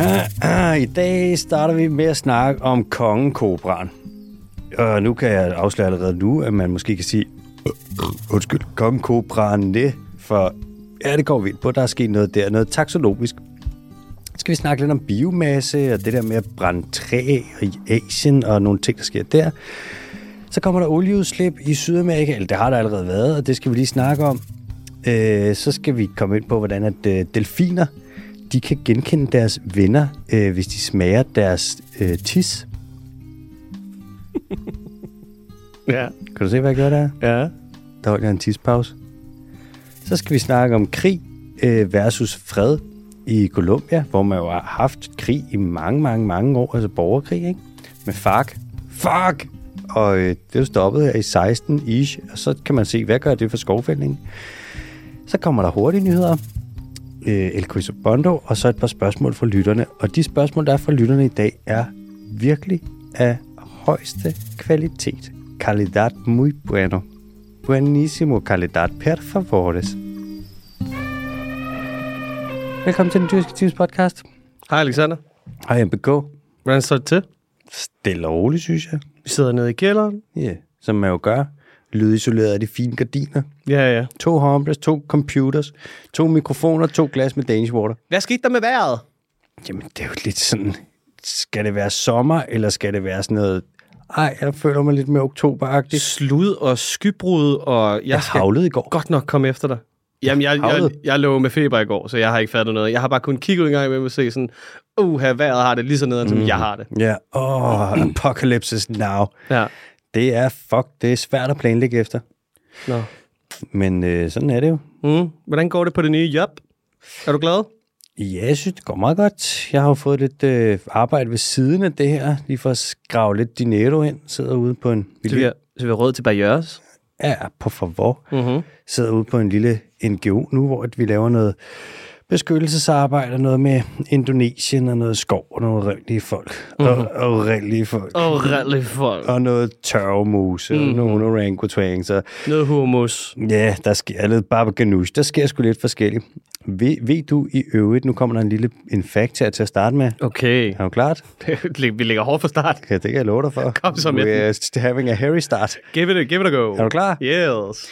Ah, ah, I dag starter vi med at snakke om kongekobraen. Og nu kan jeg afsløre allerede nu, at man måske kan sige, øh, undskyld, kongekobraen, for ja, det går vi ind på. Der er sket noget der, noget taxonomisk. Så skal vi snakke lidt om biomasse og det der med at brænde træ i Asien og nogle ting, der sker der. Så kommer der olieudslip i Sydamerika, eller det har der allerede været, og det skal vi lige snakke om. Øh, så skal vi komme ind på, hvordan at øh, delfiner de kan genkende deres venner, øh, hvis de smager deres øh, tis. Ja. Kan du se, hvad jeg gør der? Ja. Der holder jeg en tispause. Så skal vi snakke om krig øh, versus fred i Colombia, hvor man jo har haft krig i mange, mange, mange år, altså borgerkrig, ikke? Med FARC. FARC! Og øh, det er jo stoppet her i 16 ish, og så kan man se, hvad gør det for skovfældning. Så kommer der hurtige nyheder, øh, El Bondo, og så et par spørgsmål fra lytterne. Og de spørgsmål, der er fra lytterne i dag, er virkelig af højeste kvalitet. Calidad muy bueno. Buenísimo calidad, per favores. Velkommen til den dyrske Teams podcast. Hej Alexander. Hej MBK. Hvordan står det til? Stille og roligt, synes jeg. Vi sidder nede i kælderen. Ja, yeah. som man jo gør. Lydisoleret af de fine gardiner. Ja, ja. To humbles, to computers, to mikrofoner, to glas med Danish water. Hvad skete der med vejret? Jamen, det er jo lidt sådan... Skal det være sommer, eller skal det være sådan noget... Ej, jeg føler mig lidt mere oktoberagtigt. Slud og skybrud, og jeg, Jeg havlede i går. godt nok komme efter dig. Jamen, jeg, jeg, Havlede. jeg lå med feber i går, så jeg har ikke fattet noget. Jeg har bare kun kigget en gang med at se sådan, uh, her vejret har det lige så nederen, som jeg har det. Ja, åh, oh, apocalypse now. Ja. Det er, fuck, det er svært at planlægge efter. Nå. Men øh, sådan er det jo. Mm. Hvordan går det på det nye job? Er du glad? Ja, jeg synes, det går meget godt. Jeg har jo fået lidt øh, arbejde ved siden af det her, lige for at skrave lidt dinero ind. Sidder ude på en... Så vi har, så vi har råd til barriers. Ja, på favor. Mm-hmm. Sidder ude på en lille NGO nu, hvor vi laver noget beskyttelsesarbejde, og noget med Indonesien og noget skov og nogle rigtige folk. Mm-hmm. Og, og rigtige folk. Åh, oh, rally folk. Og noget tørvemuse mm. og nogle orangutang. Så Noget humus. ja, der sker lidt baba ganoush. Der sker sgu lidt forskelligt. Ved, ved du i øvrigt, nu kommer der en lille en fact her til at starte med. Okay. Er du klart? vi ligger hårdt fra start. Ja, det kan jeg love dig for. Kom så med den. We're having a hairy start. Give it a, give it a go. Er du klar? Yes.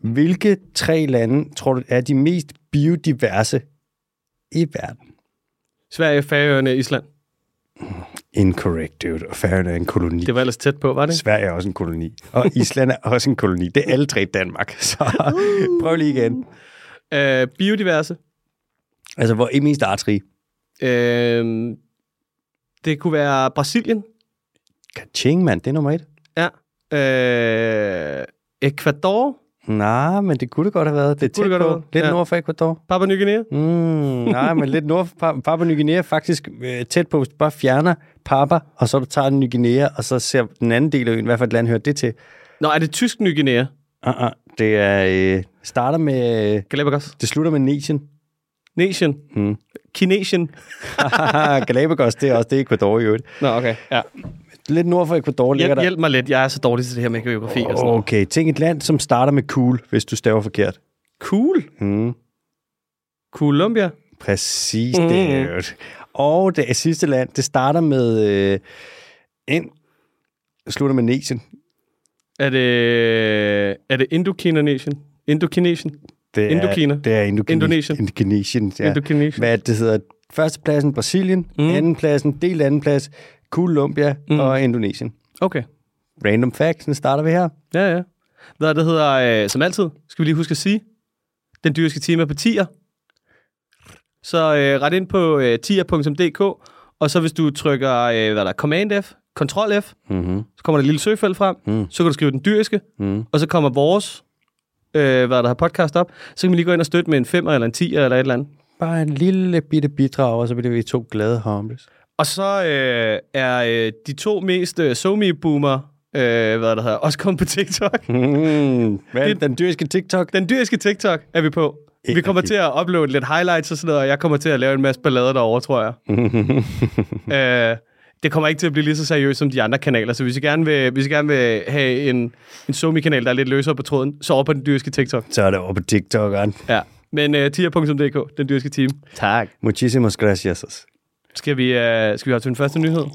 Hvilke tre lande tror du er de mest biodiverse i verden? Sverige, Færøerne, Island. Incorrect, dude. Og Færøerne er en koloni. Det var ellers tæt på, var det? Sverige er også en koloni. Og Island er også en koloni. Det er alle tre Danmark. Så prøv lige igen. Uh, biodiverse. Altså, hvor er mest artsrige? Uh, det kunne være Brasilien. Kaching, mand. Det er nummer et. Ja. Uh, Ecuador. Nej, men det kunne det godt have været. Det er kunne det godt have været. Lidt Ja. nord for Ecuador. Papua Ny Guinea. Mm, nej, men lidt nord for Pa- Papua Ny Guinea faktisk øh, tæt på. Hvis du bare fjerner Papa, og så du tager Ny Guinea, og så ser den anden del af øen, hvad for et land hører det til. Nå, er det tysk Ny Guinea? Uh-uh. Det er, øh, starter med, øh, Galapagos. det slutter med Nation. Nation. Mm. Kinesian. Galapagos, det er også det er Ecuador i øvrigt. Nå, okay. Ja. Lidt nord for Ecuador ligger Hjælp, der. hjælp mig lidt. Jeg er så dårlig til det her med geografi og sådan noget. Okay, tænk et land, som starter med cool, hvis du staver forkert. Cool. Mm. Colombia. Præcis, Mm. det. Og det sidste land, det starter med øh, en, slutter med Nation. Er det, er det Indokina Nation? Indokination? Det er, Indokina. Det er Indokina. Indonesien. Indonesien, ja. Indokination. Hvad det, hedder? Førstepladsen Brasilien, mm. andenpladsen, del andenplads, Colombia Mm. og Indonesien. Okay. Random facts, den starter vi her. Ja, ja. Hvad det hedder, øh, som altid, skal vi lige huske at sige, den dyriske time er på tier. Så øh, ret ind på øh, tier.dk, og så hvis du trykker, øh, hvad er der, Command F, Ctrl F, Mm-hmm. så kommer der et lille søgefelt frem, Mm. så kan du skrive den dyriske, Mm. og så kommer vores, øh, hvad der har podcast op, så kan man lige gå ind og støtte med en 5 eller en 10 eller et eller andet. Bare en lille bitte bidrag, og så bliver vi to glade humbles. Og så øh, er øh, de to mest øh, somi-boomer, øh, hvad der hedder, også kommet på TikTok. Mm. Hvad Det- den dyriske TikTok? Den dyriske TikTok er vi på. Ikke Vi kommer rigtig. til at uploade lidt highlights og sådan noget, og jeg kommer til at lave en masse ballader derovre, tror jeg. øh, det kommer ikke til at blive lige så seriøst som de andre kanaler, så hvis I gerne vil, hvis I gerne vil have en, en Somi-kanal, der er lidt løsere på tråden, så over på den dyriske TikTok. så er det over på TikTok'eren. Ja. Men uh, tier.dk, den dyriske team. Tak. Muchísimas gracias. Skal vi, uh, skal vi have til den første nyhed?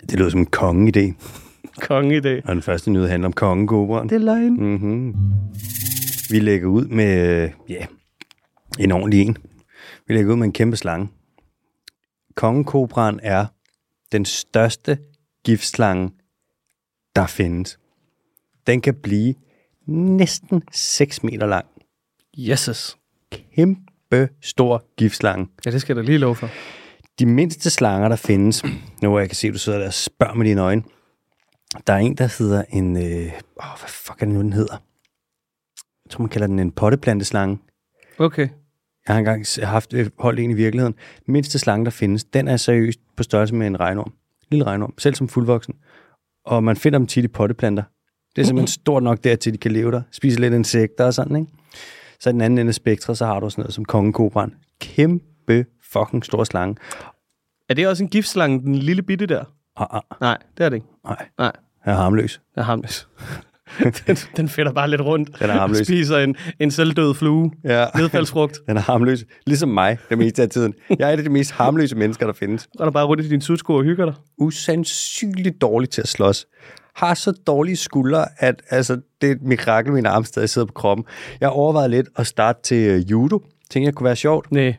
Det lyder som en kongeidé. Konge i dag. Og den første nyhed handler om kongekobraen. Det er løgn. Mm-hmm. Vi lægger ud med, øh, ja, en ordentlig en. Vi lægger ud med en kæmpe slange. Kongekobraen er den største giftslange, der findes. Den kan blive næsten 6 meter lang. Jesus. Kæmpe stor giftslange. Ja, det skal jeg da lige love for. De mindste slanger, der findes, nu jeg kan se, du sidder der og spørger med dine øjne, der er en, der hedder en, øh, åh, hvad fuck er det nu, den hedder? Jeg tror, man kalder den en potteplanteslange. Okay. Jeg har engang haft øh, holdt en i virkeligheden. Den mindste slange, der findes, den er seriøst på størrelse med en regnorm. En lille regnorm, selv som fuldvoksen. Og man finder dem tit i potteplanter. Det er simpelthen stort nok dertil, de kan leve der. Spise lidt insekter og sådan, ikke? Så i den anden ende af spektret, så har du sådan noget som kongekobran. Kæmpe fucking stor slange. Er det også en giftslange, den lille bitte der? Ah, ah, Nej, det er det ikke. nej, Nej, jeg er harmløs. jeg er harmløs. den, den fedter bare lidt rundt. Den er harmløs. Spiser en, en selvdød flue. Ja. Nedfaldsfrugt. Den er harmløs. Ligesom mig, det meste af tiden. Jeg er et af de mest harmløse mennesker, der findes. Der bare rundt i din sudsko og hygger dig. usandsynligt dårlig til at slås. Har så dårlige skuldre, at altså, det er et mirakel, min arm stadig sidder på kroppen. Jeg overvejede lidt at starte til uh, judo. Tænkte, jeg kunne være sjovt. Nej.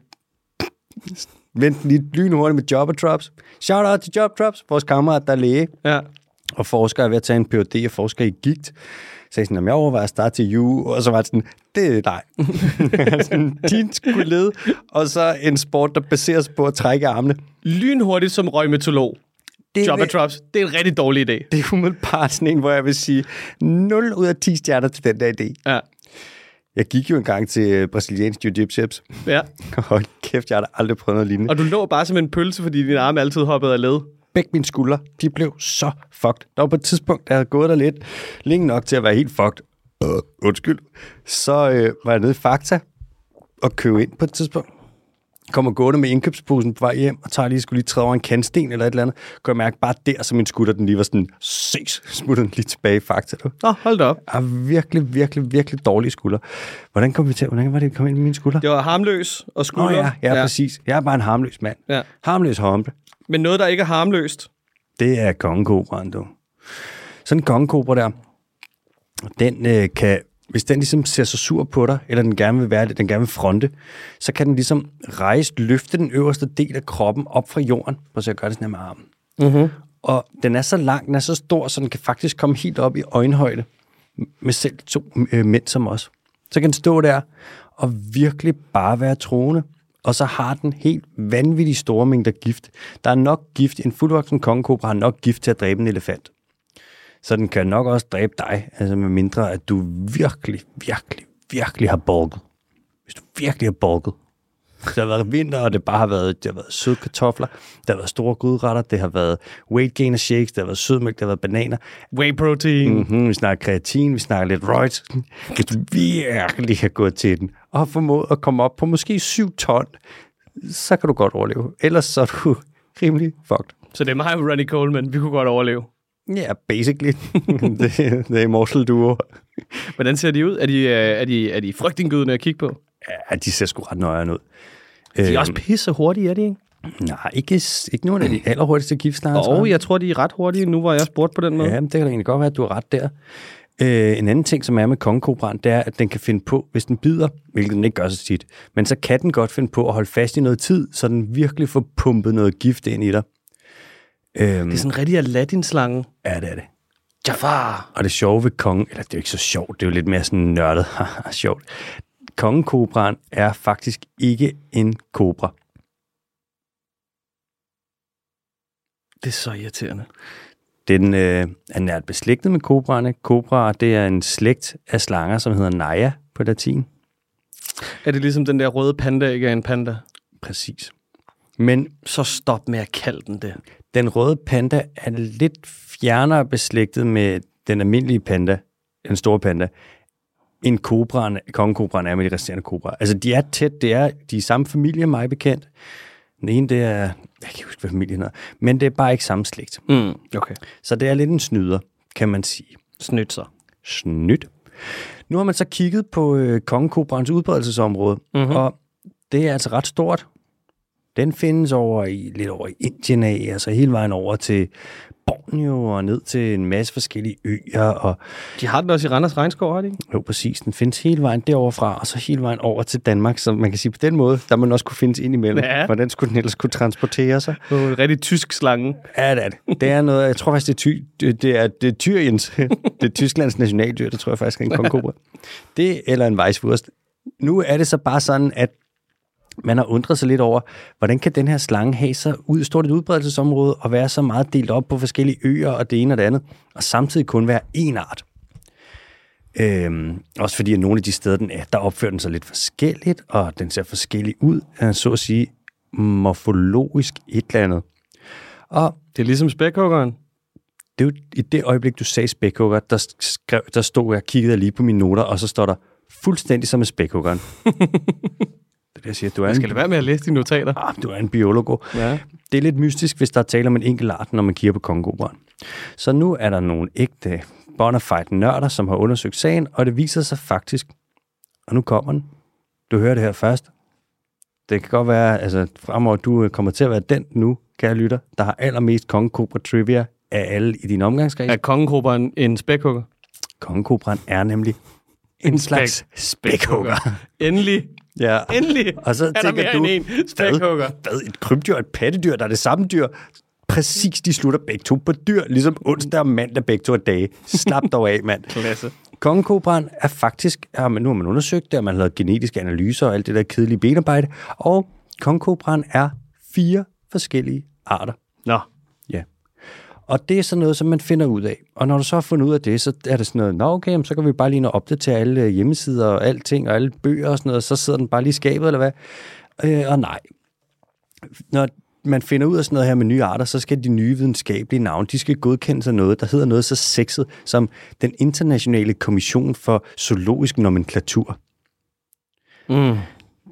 Vent lige lynhurtigt med Jobber Drops. Shout out til Job Drops, vores kammerat, der er læge Ja. og forsker er ved at tage en Ph.D. og forsker i gigt. Så jeg sådan, "Jamen, jeg overvejer at starte til judo, og så var det sådan, det er nej. sådan, din skulle lede, og så en sport, der baseres på at trække armene. Lynhurtigt som røgmetolog. Det Job vil- drops. Det er en rigtig dårlig idé. Det er umiddelbart sådan en, hvor jeg vil sige 0 ud af 10 stjerner til den der idé. Ja. Jeg gik jo engang til øh, brasiliansk jiu-jitsu. ja. Hold kæft, jeg har da aldrig prøvet noget lignende. Og du lå bare som en pølse, fordi din arme altid hoppede af led. Begge mine skuldre, de blev så fucked. Der var på et tidspunkt, der havde gået der lidt længe nok til at være helt fucked. Uh, undskyld. Så øh, var jeg nede i Fakta og købe ind på et tidspunkt. Kommer gående med indkøbsposen på vej hjem, og tager lige, skulle lige træde over en kantsten eller et eller andet. Kan jeg mærke bare der, så min skulder, den lige var sådan, ses, smutter den lige tilbage i Fakta. Du. Nå, hold da op. Jeg har virkelig, virkelig, virkelig dårlige skuldre. Hvordan kom vi til? Hvordan var det, vi kom ind i mine skuldre? Det var harmløs og Nå skulder. ja, ja, ja, præcis. Jeg er bare en harmløs mand. Ja. Harmløs hompe. Men noget, der ikke er harmløst. Det er kongekobraen, du. Sådan en kongekobra der, den øh, kan, hvis den ligesom ser så sur på dig, eller den gerne vil være det, den gerne vil fronte, så kan den ligesom rejse, løfte den øverste del af kroppen op fra jorden. Se, jeg gør det sådan her med armen. Mm-hmm. Og den er så lang, den er så stor, så den kan faktisk komme helt op i øjenhøjde med selv to øh, mænd som os. Så kan den stå der og virkelig bare være troende. Og så har den helt vanvittigt store mængder gift. Der er nok gift. En fuldvoksen kongekobra har nok gift til at dræbe en elefant. Så den kan nok også dræbe dig, altså med mindre, at du virkelig, virkelig, virkelig har bulket. Hvis du virkelig har bulket. Det har været vinter, og det bare har været, det har været søde kartofler, der har været store gryderetter, det har været weight gainer shakes, der har været sødmælk, der har været bananer. Whey protein. Mm. Mm-hmm, vi snakker kreatin, vi snakker lidt roids. Hvis du virkelig har gået til den, og har formået at komme op på måske 7 ton, så kan du godt overleve. Ellers så er du rimelig fucked. Så det er mig og Ronnie Coleman. Vi kunne godt overleve. Ja, yeah, basically. det, det er Immortal Duo. Hvordan ser de ud? Er de, øh, er de, er de frygtindgydende at kigge på? Ja, de ser sgu ret nøjere ud. De er også pisse hurtige, er de ikke? Nej, ikke, ikke nogen af de allerhurtigste giftslanger. tror Og jeg tror, de er ret hurtige, nu hvor jeg spurgt på den måde. Ja, det kan da egentlig godt være, at du har ret der. Øh, en anden ting, som er med kongekobraen, det er, at den kan finde på, hvis den bider, hvilket den ikke gør så tit, men så kan den godt finde på at holde fast i noget tid, så den virkelig får pumpet noget gift ind i dig. Øhm, Det er sådan en rigtig Aladdin-slange. ja, det er det. Jafar! Og det sjove ved kongen, eller det er jo ikke så sjovt, det er jo lidt mere sådan nørdet, sjovt. Kongekobraen er faktisk ikke en kobra. Det er så irriterende. Den øh, er nært beslægtet med kobraerne. Kobraer, det er en slægt af slanger, som hedder Naja på latin. Er det ligesom den der røde panda ikke er en panda? Præcis. Men Så stop med at kalde den det. Den røde panda er lidt fjernere beslægtet med den almindelige panda, den store panda, end kobraen, kongekobraen er med de resterende kobraer. Altså, de er tæt, det er, de er samme familie, mig bekendt. Den ene, det er, jeg kan ikke huske, hvad familien er, men det er bare ikke samme slægt. Mm, okay. Så det er lidt en snyder, kan man sige. Snydt sig. Snydt. Nu har man så kigget på øh, kongekobraens udbredelsesområde, Mhm. og det er altså ret stort. Den findes over i, lidt over i Indien af, altså hele vejen over til Borneo og ned til en masse forskellige øer. Og, De har den også i Randers Regnskov, har de ikke? jo, præcis, den findes hele vejen derovre fra, og så hele vejen over til Danmark. Så man kan sige, på den måde, der den også kunne findes ind imellem. Ja. Hvordan skulle den ellers kunne transportere sig? På en rigtig tysk slange. Ja, det er det. Det er noget, jeg tror faktisk, det er, ty, det det er, det er Tyriens, det er Tysklands nationaldyr, det tror jeg faktisk er en kongekobra. Det eller en vejsvurst. Nu er det så bare sådan, at man har undret sig lidt over, hvordan kan den her slange have så ud, stort et udbredelsesområde og være så meget delt op på forskellige øer og det ene og det andet, og samtidig kun være én art. Øhm, også fordi, at nogle af de steder, den er, der opfører den sig lidt forskelligt, og den ser forskellig ud, øh, så at sige, morfologisk et eller andet. Og Det er ligesom spækhuggeren. det er jo i det øjeblik, du sagde spækhugger, der, skrev, der stod jeg, kiggede jeg lige på mine noter, og så står der fuldstændig som med spækhuggeren. jeg siger. Du er, Jeg skal en, lade være med at læse dine notater. ah, du er en biologo. Ja. Det er lidt mystisk, hvis der er tale om en enkelt art, når man kigger på kongobrand. Så nu er der nogle ægte bona fide nørder, som har undersøgt sagen, og det viser sig faktisk, og nu kommer den. Du hører det her først. Det kan godt være, altså fremover, du kommer til at være den nu, kære lytter, der har allermest kongekobra trivia af alle i din omgangskreds. Er kongekoberen en spækhugger? Kongekobraen er nemlig en slags spækhugger. Endelig. Ja. Endelig. Og så er der mere du, end en spækhugger. hvad, et krybdyr og et pattedyr, der er det samme dyr. Præcis, de slutter begge to på dyr, ligesom onsdag og mandag begge to er dage. Slap dog af, mand. Klasse. Kongekobraen er faktisk, er man, nu har man undersøgt det, og man har lavet genetiske analyser og alt det der kedelige benarbejde, og kongekobraen er fire forskellige arter. Nå. Og det er sådan noget, som man finder ud af. Og når du så har fundet ud af det, så er det sådan noget, nå okay, så kan vi bare lige nå opdatere alle øh, hjemmesider og alting, og alle bøger og sådan noget, så sidder den bare lige i skabet, eller hvad? Øh, og nej. Når man finder ud af sådan noget her med nye arter, så skal de nye videnskabelige navne, de skal godkendes af noget, der hedder noget så sexet som den internationale kommission for zoologisk nomenklatur. Mm.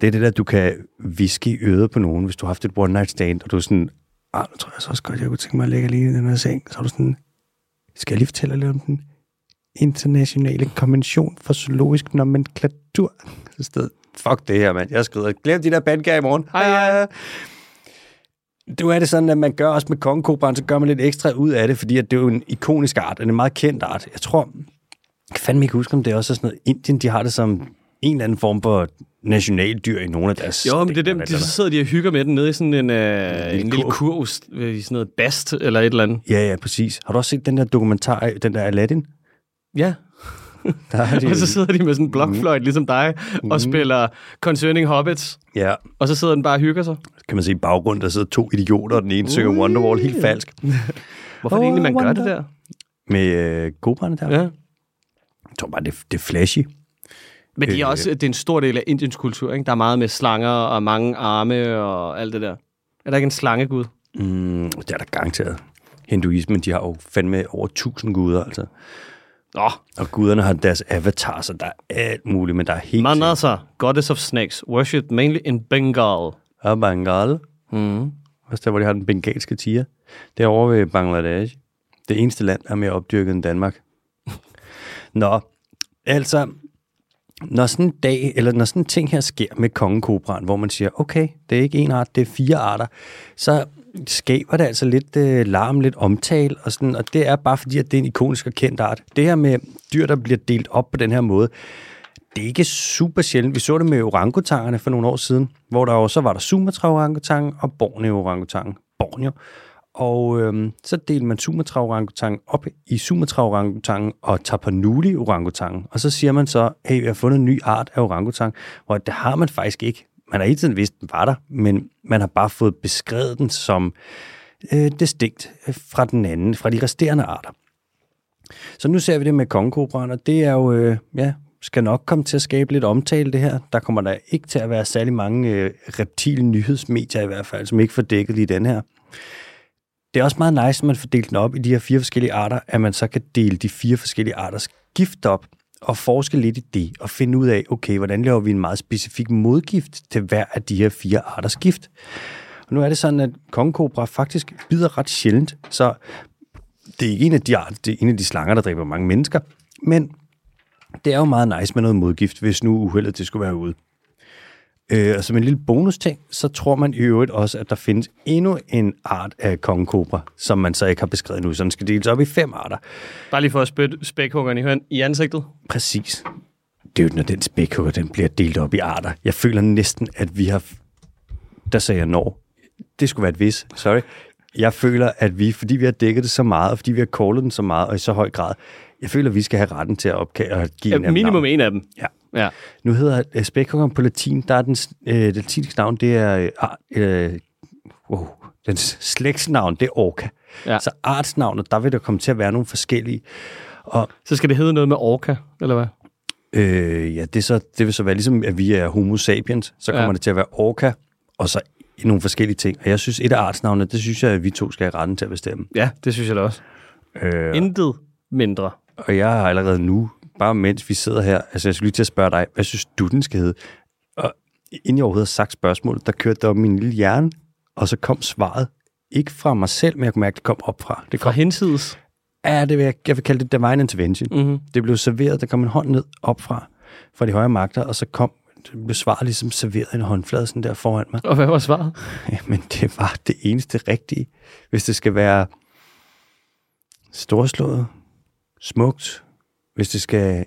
Det er det der, du kan viske i øret på nogen, hvis du har haft et one night stand, og du er sådan, ah, nu tror jeg så også godt, jeg kunne tænke mig at lægge lige i den her seng. Så er du sådan, skal jeg lige fortælle lidt om den internationale konvention for zoologisk nomenklatur? Så sted, fuck det her, mand. Jeg skrevet, glem de der bandgager i morgen. Hej, hej. Du er det sådan, at man gør også med kongekobraen, så gør man lidt ekstra ud af det, fordi at det er jo en ikonisk art, en meget kendt art. Jeg tror, jeg kan fandme ikke huske, om det er også sådan noget, Indien, de har det som en eller anden form for nationaldyr i nogle af deres... Jo, men det er dem, de, så sidder de og hygger med den nede i sådan en, øh, lille en lille kurv. i sådan noget bast eller et eller andet. Ja, ja, præcis. Har du også set den der dokumentar, den der Aladdin? Ja, Der er det, og så sidder de med sådan en blokfløjt, ligesom dig, og spiller Concerning Hobbits, ja, og så sidder den bare og hygger sig. kan man se i baggrunden, der sidder to idioter, og den ene synger Wonderwall helt falsk. Hvorfor er det egentlig, man gør det Wonder. der? Med øh, kobraerne der. Ja. Jeg tror bare, det, det er flashy. Men de er også, det er en stor del af Indiens kultur, ikke? Der er meget med slanger og mange arme og alt det der. Er der ikke en slangegud? Mm, det er der garanteret. Hinduismen, de har jo fandme over tusind guder, altså. Nå, Og guderne har deres avatar, så der er alt muligt, men der er helt Manasa, goddess of snakes, worshipped mainly in Bengal. Og Bengal. Mm. Også der, hvor de har den bengalske tiger. Det er over ved Bangladesh. Det eneste land, der er mere opdyrket end Danmark. Nå, altså, når sådan en dag, eller når sådan en ting her sker med kongekobraen, hvor man siger, okay, det er ikke en art, det er fire arter, så skaber det altså lidt øh, larm, lidt omtale, og, sådan, og det er bare fordi, at det er en ikonisk og kendt art. Det her med dyr, der bliver delt op på den her måde, det er ikke super sjældent. Vi så det med orangutangerne for nogle år siden, hvor der også var der Sumatra-orangutangen og Borneo-orangutangen. Borneo. Og øhm, så delte man Sumatra-orangutangen op i Sumatra-orangutangen og Tapanuli-orangutangen. Og så siger man så, hey, vi har fundet en ny art af orangutang, hvor det har man faktisk ikke. Man har hele tiden vidst, den var der, men man har bare fået beskrevet den som øh, distinkt fra den anden, fra de resterende arter. Så nu ser vi det med kongekobraen, og det er jo, øh, ja, skal nok komme til at skabe lidt omtale det her. Der kommer der ikke til at være særlig mange øh, reptil nyhedsmedier i hvert fald, som ikke får dækket lige den her. Det er også meget nice, at man får delt den op i de her fire forskellige arter, at man så kan dele de fire forskellige arters gift op og forske lidt i det, og finde ud af, okay, hvordan laver vi en meget specifik modgift til hver af de her fire arters gift. Og nu er det sådan, at kongekobra faktisk bider ret sjældent, så det er ikke en af de, arter, det er en af de slanger, der dræber mange mennesker, men det er jo meget nice med noget modgift, hvis nu uheldet det skulle være ude. Øh, og som en lille bonus ting, så tror man i øvrigt også, at der findes endnu en art af kongekobra, som man så ikke har beskrevet nu. Så den skal deles op i fem arter. Bare lige for at spytte spækhuggeren i, høn, i ansigtet. Præcis. Det er jo, når den spækhugger, den bliver delt op i arter. Jeg føler næsten, at vi har... Der sagde jeg når. Det skulle være et vis. Sorry. Jeg føler, at vi, fordi vi har dækket det så meget, og fordi vi har callet den så meget, og i så høj grad, jeg føler, at vi skal have retten til at opkage og give Ja, en af dem minimum navn. en af dem. Ja. Ja. Nu hedder uh, spækhuggeren på latin, der er den, det latinske navn, det er, uh, uh, wow, den slægtsnavn, det er orca. Ja. Så artsnavnet, der vil der komme til at være nogle forskellige. Og Så skal det hedde noget med orca, eller hvad? Øh, ja, det, så, det vil så være ligesom, at vi er homo sapiens, så kommer Ja. det til at være orca, og så nogle forskellige ting. Og jeg synes, et af artsnavnene, det synes jeg, at vi to skal have retten til at bestemme. Ja, det synes jeg da også. Øh, Intet mindre. og jeg har allerede nu, bare mens vi sidder her, altså jeg skulle lige til at spørge dig, hvad synes du, den skal hedde? Og inden jeg overhovedet har sagt spørgsmålet, der kørte der op min lille hjerne, og så kom svaret. Ikke fra mig selv, men jeg kunne mærke, at det kom op fra. Det Fra kom, hensides. ja, det vil jeg, jeg vil kalde det divine intervention. Mm-hmm. Det blev serveret, der kom en hånd ned op fra, fra de højere magter, og så kom det blev svaret ligesom serveret i en håndflade sådan der foran mig. Og hvad var svaret? Jamen, det var det eneste rigtige. Hvis det skal være storslået, smukt, hvis det skal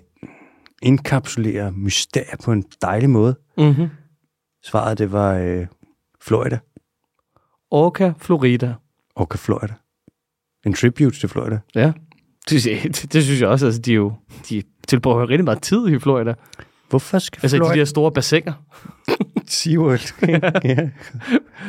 indkapsulere mysterier på en dejlig måde. Mm-hmm. Svaret, det var øh, Florida. Orca Florida. Orca Florida. En tribute til Florida. Ja. Det, synes jeg- det, det synes jeg også. Altså, de, er jo, de tilbruger rigtig meget tid i Florida. Hvorfor skal Altså, Florida... de der store bassiner. SeaWorld. ja.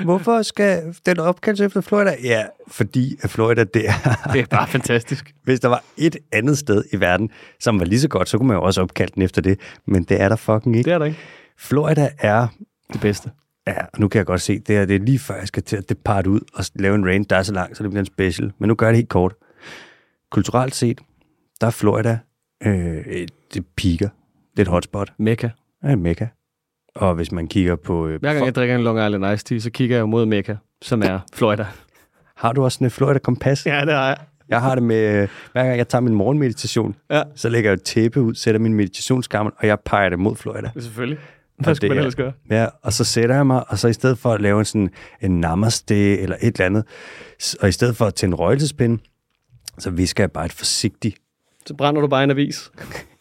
Hvorfor skal den opkaldes efter Florida? Ja, fordi Florida, det er... Det er bare fantastisk. Hvis der var et andet sted i verden, som var lige så godt, så kunne man jo også opkalde den efter det. Men det er der fucking ikke. Det er der ikke. Florida er... Det bedste. Ja, og nu kan jeg godt se, det er, det er lige før, jeg skal til at departe ud og lave en range, der er så lang, så det bliver en special. Men nu gør jeg det helt kort. Kulturelt set, der er Florida, øh, det piker. Det er et hotspot. Mekka. Er mekka. Og hvis man kigger på... Øh, Hver gang jeg drikker en Long Island Iced Tea, så kigger jeg mod Mekka, som er Florida. Har du også sådan et Florida-kompas? ja, det har jeg. Jeg har det med, øh, hver gang jeg tager min morgenmeditation, Ja, så lægger jeg et tæppe ud, sætter min meditationsgammel, og jeg peger det mod Florida. selvfølgelig. Og Hvad skulle det man er- ellers gøre? Ja, og så sætter jeg mig, og så i stedet for at lave en, sådan, en namaste eller et eller andet, og i stedet for at tænde røgelsespinde, så visker jeg bare et forsigtigt, Så brænder du bare en avis.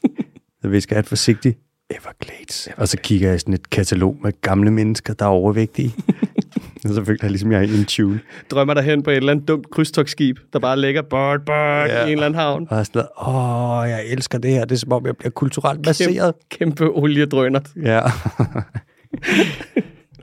så visker jeg et forsigtigt Everglades. Og så kigger jeg i sådan et katalog med gamle mennesker, der er overvægtige. og så føler jeg ligesom, jeg er en tune. Drømmer dig hen på et eller andet dumt krydstogsskib, der bare ligger bird, bird Ja. i en eller anden havn. Og jeg sådan noget, åh, jeg elsker det her. Det er som om, jeg bliver kulturelt baseret. Kæmpe oliedrøner. Ja.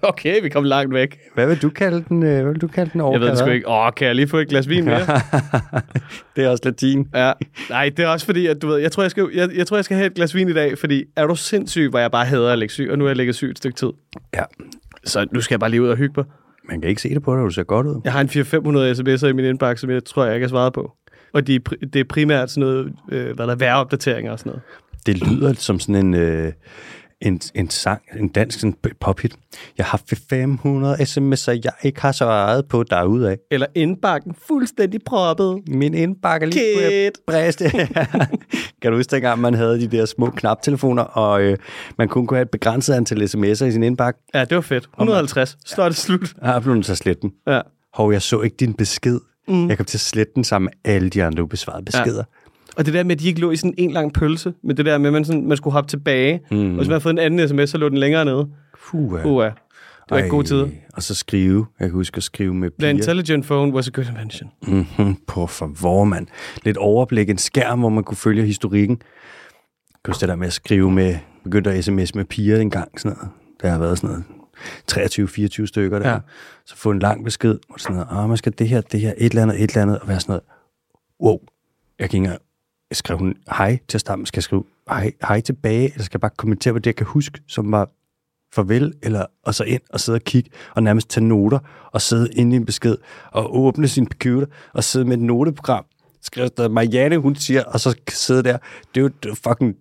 Okay, vi kom langt væk. Hvad vil du kalde den? øh, Hvad vil du kalde den Jeg ved det sgu ikke. Åh, kan jeg lige få et glas vin mere? det er også latin. Ja. Nej, det er også fordi, at du ved, jeg tror, jeg skal, jeg, jeg tror, jeg skal have et glas vin i dag, fordi er du sindssyg, hvor jeg bare hader at ligge syg, og nu er jeg ligget syg et stykke tid. Ja. Så nu skal jeg bare lige ud og hygge mig. Man kan ikke se det på dig, du ser godt ud. Jeg har en 400-500 sms'er i min indbakke, som jeg tror, jeg ikke har svaret på. Og de, det er primært sådan noget, øh, hvad der er vejropdateringer og sådan noget. Det lyder som sådan en, øh, en, en sang, en dansk sådan pophit. Jeg har haft 500 sms'er, jeg ikke har svaret på derudad. Eller indbakken fuldstændig proppet. Min indbakke lige på Kid. briste. kan du huske, dengang man havde de der små knaptelefoner, og øh, man kun kunne have et begrænset antal sms'er i sin indbakke? Ja, det var fedt. 150. Så er det slut. Jeg har blevet så slet den. Ja. Hov, jeg så ikke din besked. Mm. Jeg kom til at slette den sammen med alle de andre ubesvarede beskeder. Og det der med, at de ikke lå i sådan en lang pølse, men det der med, at man, sådan, man skulle hoppe tilbage, mm. og hvis man havde fået en anden sms, så lå den længere nede. Puh, ja. Det var ikke gode tider. Og så skrive. Jeg kan huske at skrive med The piger. intelligent phone was a good invention. Mm-hmm, på favor, mand. Lidt overblik, en skærm, hvor man kunne følge historikken. Jeg det der med at skrive med, begyndte at sms med piger en gang, sådan noget. Der har været sådan noget 23-24 stykker der. Ja. Så få en lang besked, hvor sådan noget, ah, man skal det her, det her, et eller andet, et eller andet, og være sådan noget, wow, jeg kan ikke engang, skrev hun hej til at skal jeg skrive hej, hej tilbage, eller skal jeg bare kommentere på det, jeg kan huske, som var farvel, eller, og så ind og sidde og kigge, og nærmest tage noter, og sidde inde i en besked, og åbne sin computer, og sidde med et noteprogram, skrive der Marianne, hun siger, og så sidde der, det er jo det er fucking,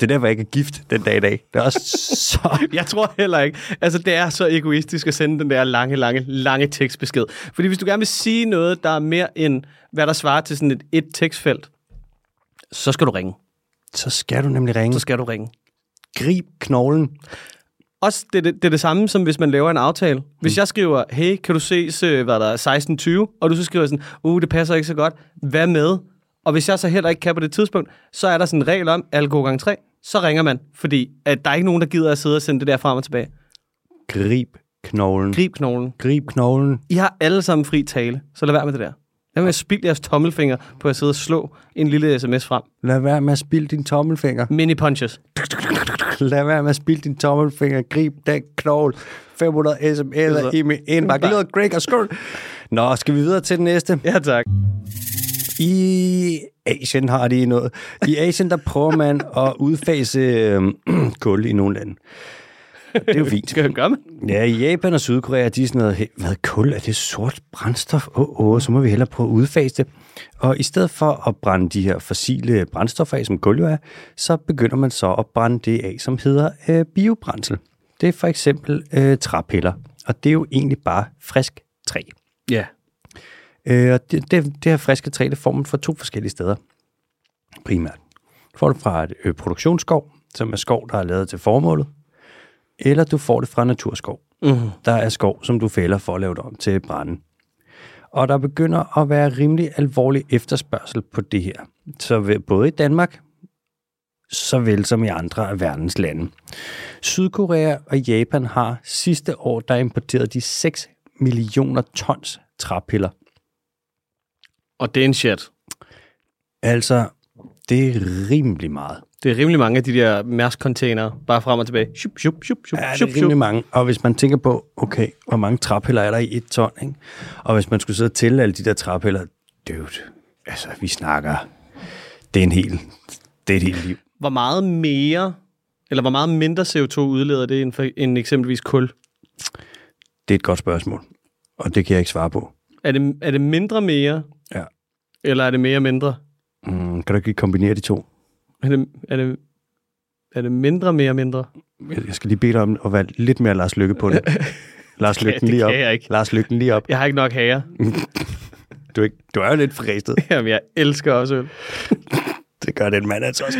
det der, var jeg ikke gift den dag i dag. Det er også så... Jeg tror heller ikke. Altså, det er så egoistisk at sende den der lange, lange, lange tekstbesked. Fordi hvis du gerne vil sige noget, der er mere end, hvad der svarer til sådan et, et tekstfelt, så skal du ringe. Så skal du nemlig ringe. Så skal du ringe. Grib knoglen. også, det, det, det er det samme, som hvis man laver en aftale. Hvis jeg skriver, hey, kan du ses, øh, hvad der er, 16.20, og du så skriver sådan, uh, det passer ikke så godt, hvad med? Og hvis jeg så heller ikke kan på det tidspunkt, så er der sådan en regel om, alle går gang tre, så ringer man, fordi at der er ikke nogen, der gider at sidde og sende det der frem og tilbage. Grib knoglen. Grib knoglen. Grib knoglen. I har alle sammen fri tale, så lad være med det der. Lad med at spilde jeres tommelfinger på at sidde og slå en lille sms frem. Lad være med at spille din tommelfinger. Mini punches. Lad være med at spille din tommelfinger. Grib den knogle. 500 sms'er i min indbakke. Bare- Lyder Greg og skål. Nå, skal vi videre til den næste? Ja, tak. I Asien har de noget. I Asien, der prøver man at udfase øh, kul i nogle lande. Det er jo fint. Jeg gøre man? Ja, i Japan og Sydkorea, de er sådan noget, hvad kul, er det sort brændstof? Åh, oh, oh, så må vi hellere prøve at udfase det. Og i stedet for at brænde de her fossile brændstoffer af, som kul jo er, så begynder man så at brænde det af, som hedder øh, biobrændsel. Det er for eksempel øh, træpiller, og det er jo egentlig bare frisk træ. Ja. Øh, og det, det, det her friske træ, det får man fra to forskellige steder, primært. Du får det fra et øh, produktionsskov, som er skov, der er lavet til formålet, eller du får det fra naturskov. Mm. Der er skov, som du fælder for at lave det om til brænde. Og der begynder at være rimelig alvorlig efterspørgsel på det her. Så både i Danmark, såvel som i andre af verdens lande. Sydkorea og Japan har sidste år, der importeret de 6 millioner tons træpiller. Og det er en shit. Altså, det er rimelig meget. Det er rimelig mange af de der Mærsk-containere, bare frem og tilbage. Shup, shup, shup, shup, Ja, det er rimelig mange. Og hvis man tænker på, okay, hvor mange træpiller er der i et ton, ikke? Og hvis man skulle sidde og tælle alle de der træpiller, dude, altså, vi snakker, det er en hel, det er et helt liv. Hvor meget mere, eller hvor meget mindre CO2 udleder det end, for, end eksempelvis kul? Det er et godt spørgsmål, og det kan jeg ikke svare på. Er det, er det mindre mere, Ja. eller er det mere mindre? Mm, kan du ikke kombinere de to? Er det, er det, er det mindre mere mindre? Jeg skal lige bede dig om at være lidt mere Lars Lykke på det. Lars Lykken lige op. jeg ikke. Lars Lykken lige op. Jeg har ikke nok hager. Du er, ikke, du er jo lidt fristet. Jamen, jeg elsker også øl. Det gør den mand altså også.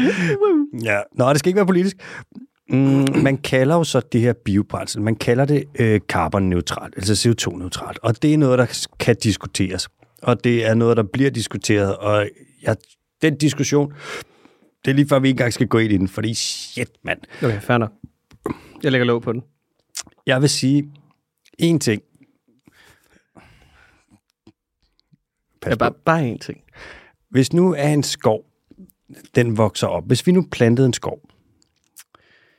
Ja. Nå, det skal ikke være politisk. Mm, man kalder jo så det her biobrændsel, man kalder det øh, carbonneutralt, altså CO2-neutralt. Og det er noget, der kan diskuteres. Og det er noget, der bliver diskuteret. Og jeg, den diskussion, det er lige før, vi ikke engang skal gå ind i den, fordi shit, mand. Okay, fair nok. Jeg lægger låg på den. Jeg vil sige én ting. Pas Ja, bare, bare én ting. Hvis nu er en skov, den vokser op. Hvis vi nu plantede en skov,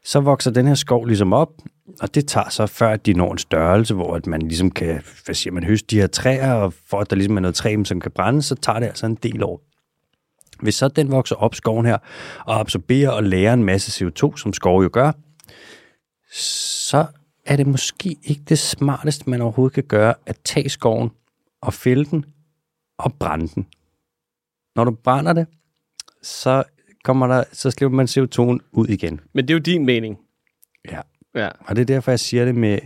så vokser den her skov ligesom op, og det tager så før, at de når en størrelse, hvor at man ligesom kan, hvad siger man, høste de her træer, og for at der ligesom er noget træ, som kan brænde, så tager det altså en del år. Hvis så den vokser op, skoven her, og absorberer og lærer en masse CO2, som skov jo gør, så er det måske ikke det smarteste, man overhovedet kan gøre, at tage skoven og fælde den og brænde den. Når du brænder det, så kommer der, så slipper man CO2'en ud igen. Men det er jo din mening. Ja. Ja. Og det er derfor, jeg siger det med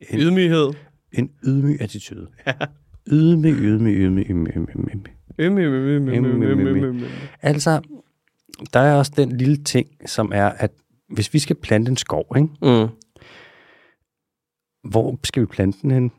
en, Ydmyghed. en ydmyg attitude. Ydmyg, ydmyg, ydmyg, ydmyg, ydmyg, ydmyg. Øm, øm, øm, øm, øm, øm, øm, øm. Altså, der er også den lille ting, som er, at hvis vi skal plante en skov, ikke? Mm. hvor skal vi plante den hen?